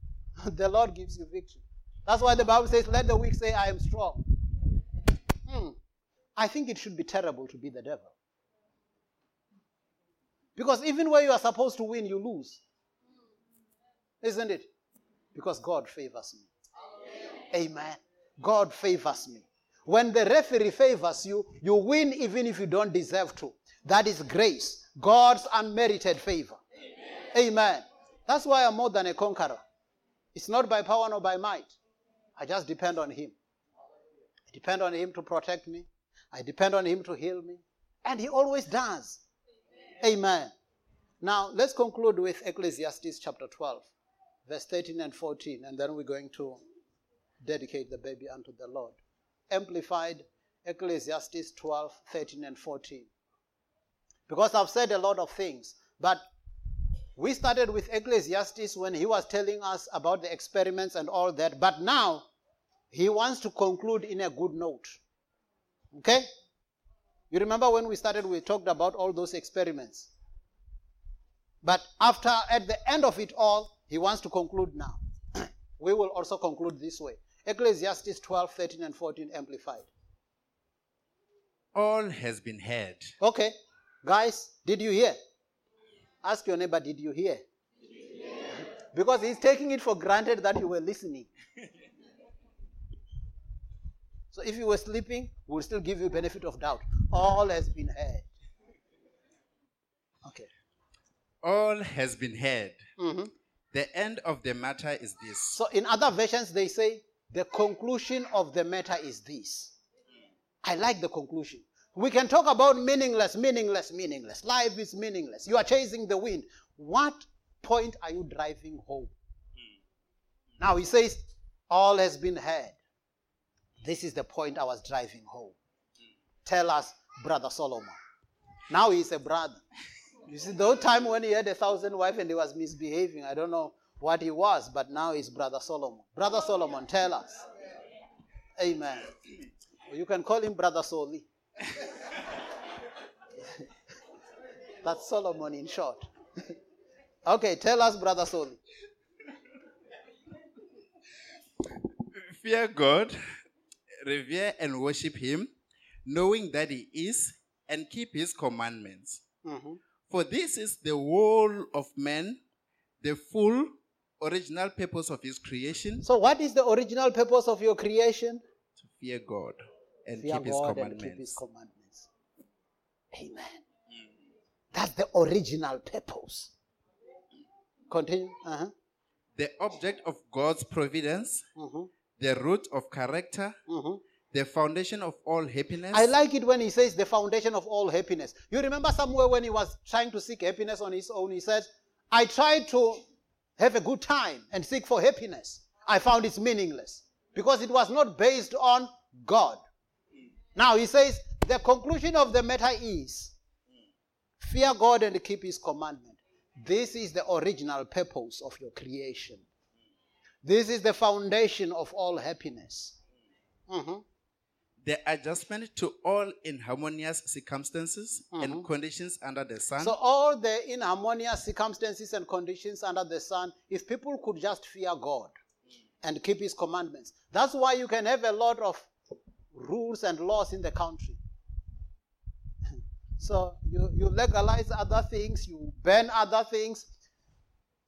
the Lord gives you victory. That's why the Bible says, Let the weak say, I am strong. Hmm. I think it should be terrible to be the devil. Because even where you are supposed to win, you lose. Isn't it? Because God favors me. Amen. Amen. God favors me. When the referee favors you, you win even if you don't deserve to. That is grace. God's unmerited favor. Amen. Amen. That's why I'm more than a conqueror. It's not by power nor by might. I just depend on Him. I depend on Him to protect me. I depend on Him to heal me. And He always does. Amen. Amen. Now, let's conclude with Ecclesiastes chapter 12, verse 13 and 14, and then we're going to dedicate the baby unto the Lord. Amplified Ecclesiastes 12, 13, and 14. Because I've said a lot of things, but we started with Ecclesiastes when he was telling us about the experiments and all that, but now he wants to conclude in a good note. Okay? You remember when we started, we talked about all those experiments. But after, at the end of it all, he wants to conclude now. we will also conclude this way Ecclesiastes 12, 13, and 14 amplified. All has been heard. Okay. Guys, did you hear? Ask your neighbor, did you hear? Because he's taking it for granted that you were listening. so if you were sleeping, we'll still give you benefit of doubt. All has been heard. Okay. All has been heard. Mm-hmm. The end of the matter is this. So in other versions, they say the conclusion of the matter is this. I like the conclusion. We can talk about meaningless, meaningless, meaningless. Life is meaningless. You are chasing the wind. What point are you driving home? Hmm. Now he says, All has been heard. This is the point I was driving home. Hmm. Tell us, Brother Solomon. Now he's a brother. You see, the time when he had a thousand wives and he was misbehaving, I don't know what he was, but now he's Brother Solomon. Brother Solomon, tell us. Amen. You can call him Brother Soli. That's Solomon in short. okay, tell us, Brother Soli. Fear God, revere and worship Him, knowing that He is, and keep His commandments. Mm-hmm. For this is the whole of man, the full original purpose of His creation. So, what is the original purpose of your creation? To fear God and Fear keep, his God and keep his commandments. Amen. That's the original purpose. Continue. Uh-huh. The object of God's providence, mm-hmm. the root of character, mm-hmm. the foundation of all happiness. I like it when he says the foundation of all happiness. You remember somewhere when he was trying to seek happiness on his own, he said, I tried to have a good time and seek for happiness. I found it's meaningless because it was not based on God. Now he says, the conclusion of the matter is fear God and keep his commandment. This is the original purpose of your creation. This is the foundation of all happiness. Mm-hmm. The adjustment to all inharmonious circumstances mm-hmm. and conditions under the sun. So, all the inharmonious circumstances and conditions under the sun, if people could just fear God and keep His commandments, that's why you can have a lot of rules and laws in the country. so, you, you legalize other things, you ban other things,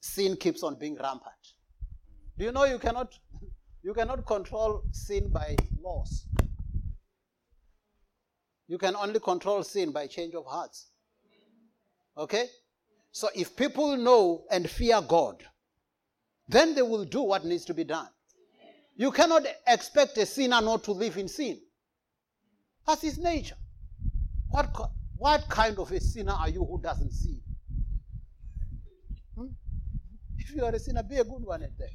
sin keeps on being rampant. Do you know you cannot you cannot control sin by laws? You can only control sin by change of hearts. Okay? So if people know and fear God, then they will do what needs to be done. You cannot expect a sinner not to live in sin. That's his nature. What, what kind of a sinner are you who doesn't sin? Hmm? If you are a sinner, be a good one at that.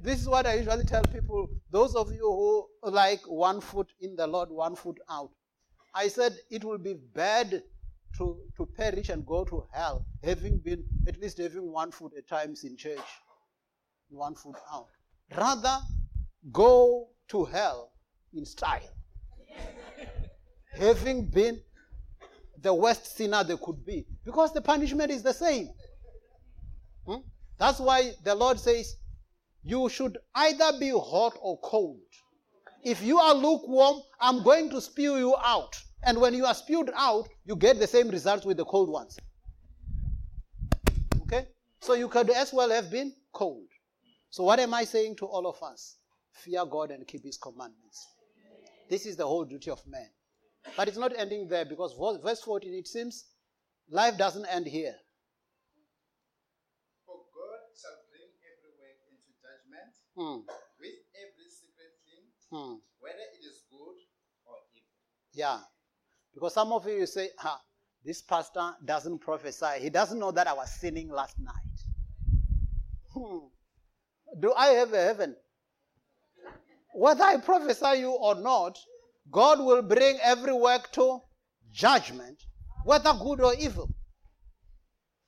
This is what I usually tell people those of you who like one foot in the Lord, one foot out. I said it will be bad to, to perish and go to hell, having been at least having one foot at times in church, one foot out. Rather, go to hell in style, having been the worst sinner they could be, because the punishment is the same. Hmm? That's why the Lord says, you should either be hot or cold. If you are lukewarm, I'm going to spew you out. And when you are spewed out, you get the same results with the cold ones. Okay? So you could as well have been cold. So, what am I saying to all of us? Fear God and keep His commandments. This is the whole duty of man. But it's not ending there because verse 14, it seems life doesn't end here. For God shall bring every work into Hmm. with every secret thing, hmm. whether it is good or evil. Yeah. Because some of you say, ah, this pastor doesn't prophesy. He doesn't know that I was sinning last night. Hmm. Do I have a heaven? Whether I prophesy you or not, God will bring every work to judgment, whether good or evil.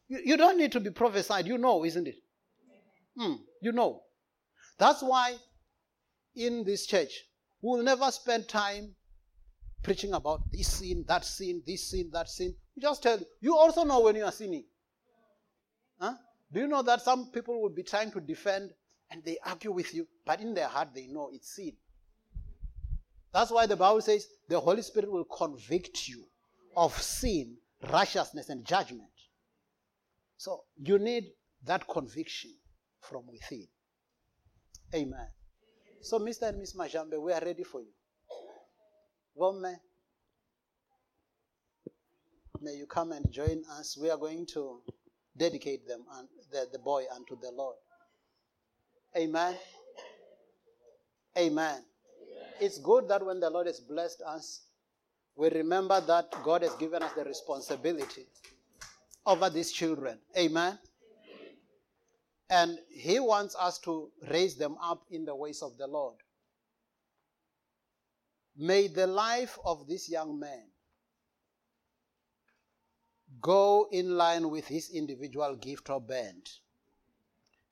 You, you don't need to be prophesied. You know, isn't it? Hmm. You know. That's why in this church, we will never spend time preaching about this sin, that sin, this sin, that sin. We just tell you. You also know when you are sinning. Huh? Do you know that some people will be trying to defend and they argue with you, but in their heart they know it's sin. That's why the Bible says the Holy Spirit will convict you of sin, righteousness, and judgment. So you need that conviction from within. Amen. So, Mr. and Miss Majambe, we are ready for you. Woman, may you come and join us. We are going to dedicate them and the, the boy unto the Lord. Amen. Amen. It's good that when the Lord has blessed us, we remember that God has given us the responsibility over these children. Amen. And He wants us to raise them up in the ways of the Lord. May the life of this young man go in line with his individual gift or bent.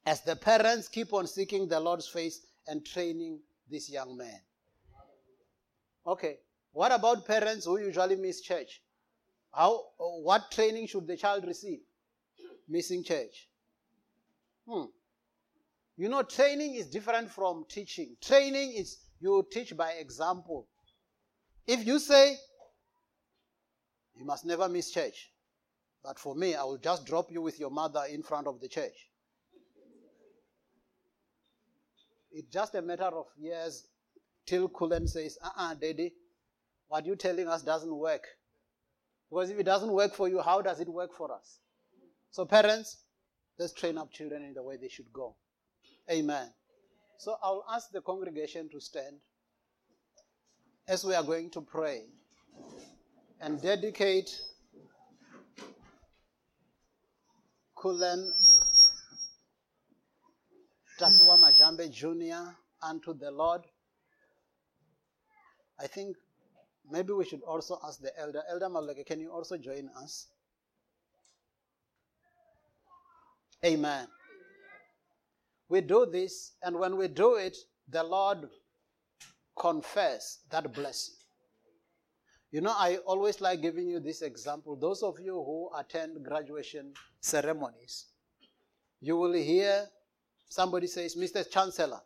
As the parents keep on seeking the Lord's face and training this young man. Okay, what about parents who usually miss church? How, what training should the child receive? Missing church. Hmm. You know, training is different from teaching. Training is you teach by example. If you say, you must never miss church, but for me, I will just drop you with your mother in front of the church. It's just a matter of years till Cullen says, uh uh daddy, what you're telling us doesn't work. Because if it doesn't work for you, how does it work for us? So, parents, Let's train up children in the way they should go. Amen. So I'll ask the congregation to stand. as we are going to pray and dedicate Kulen Tapiwa Majambe Jr. unto the Lord, I think maybe we should also ask the elder. Elder Maleke, can you also join us? Amen. We do this, and when we do it, the Lord confess that blessing. You know, I always like giving you this example. Those of you who attend graduation ceremonies, you will hear somebody says, Mr. Chancellor,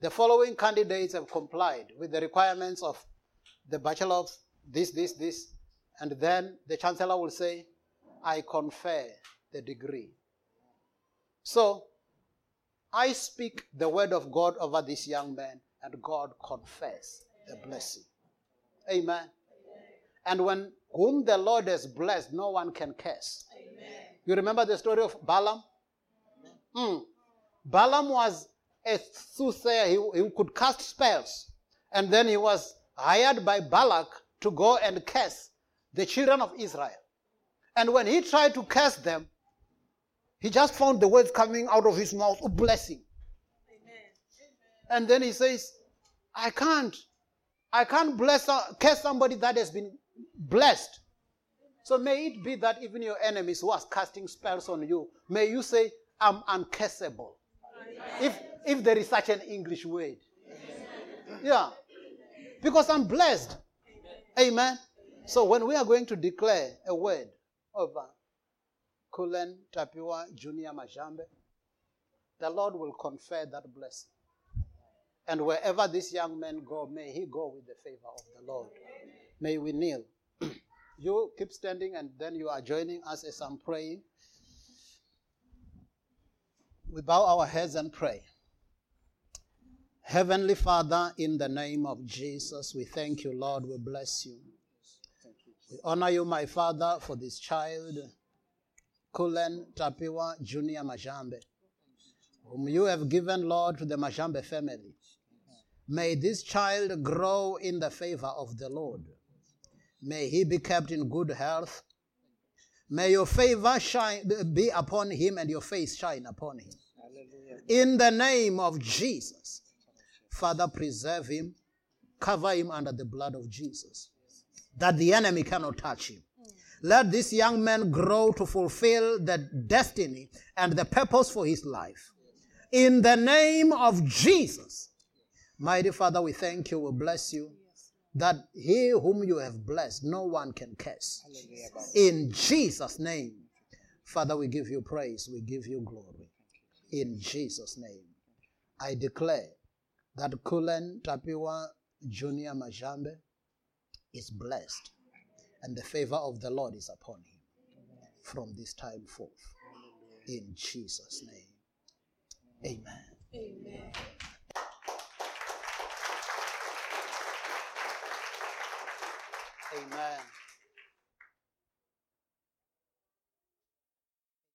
the following candidates have complied with the requirements of the Bachelor of this, this, this. And then the Chancellor will say, I confer the degree. So, I speak the word of God over this young man, and God confess the blessing. Amen. And when whom the Lord has blessed, no one can curse. Amen. You remember the story of Balaam? Mm. Balaam was a soothsayer, he, he could cast spells. And then he was hired by Balak to go and curse the children of Israel. And when he tried to curse them, he just found the words coming out of his mouth, a blessing. Amen. And then he says, I can't. I can't bless curse somebody that has been blessed. So may it be that even your enemies who are casting spells on you, may you say, I'm uncursable. If, if there is such an English word. Yeah. Because I'm blessed. Amen. So when we are going to declare a word over Kulen uh, Tapiwa Junior Majambe, the Lord will confer that blessing. And wherever this young man go, may he go with the favor of the Lord. May we kneel. you keep standing and then you are joining us as I'm praying. We bow our heads and pray. Heavenly Father, in the name of Jesus, we thank you, Lord. We bless you. We honor you, my Father, for this child, Kulen Tapiwa Junior Majambe, whom you have given, Lord, to the Majambe family. May this child grow in the favor of the Lord. May he be kept in good health. May your favor shine, be upon him and your face shine upon him. In the name of Jesus, Father, preserve him, cover him under the blood of Jesus, that the enemy cannot touch him. Let this young man grow to fulfill the destiny and the purpose for his life. In the name of Jesus, mighty Father, we thank you, we bless you that he whom you have blessed, no one can curse. In Jesus' name, Father, we give you praise, we give you glory. In Jesus' name, I declare that Kulen Tapiwa Junior Majambe is blessed, and the favor of the Lord is upon him from this time forth. In Jesus' name, Amen. Amen. Amen.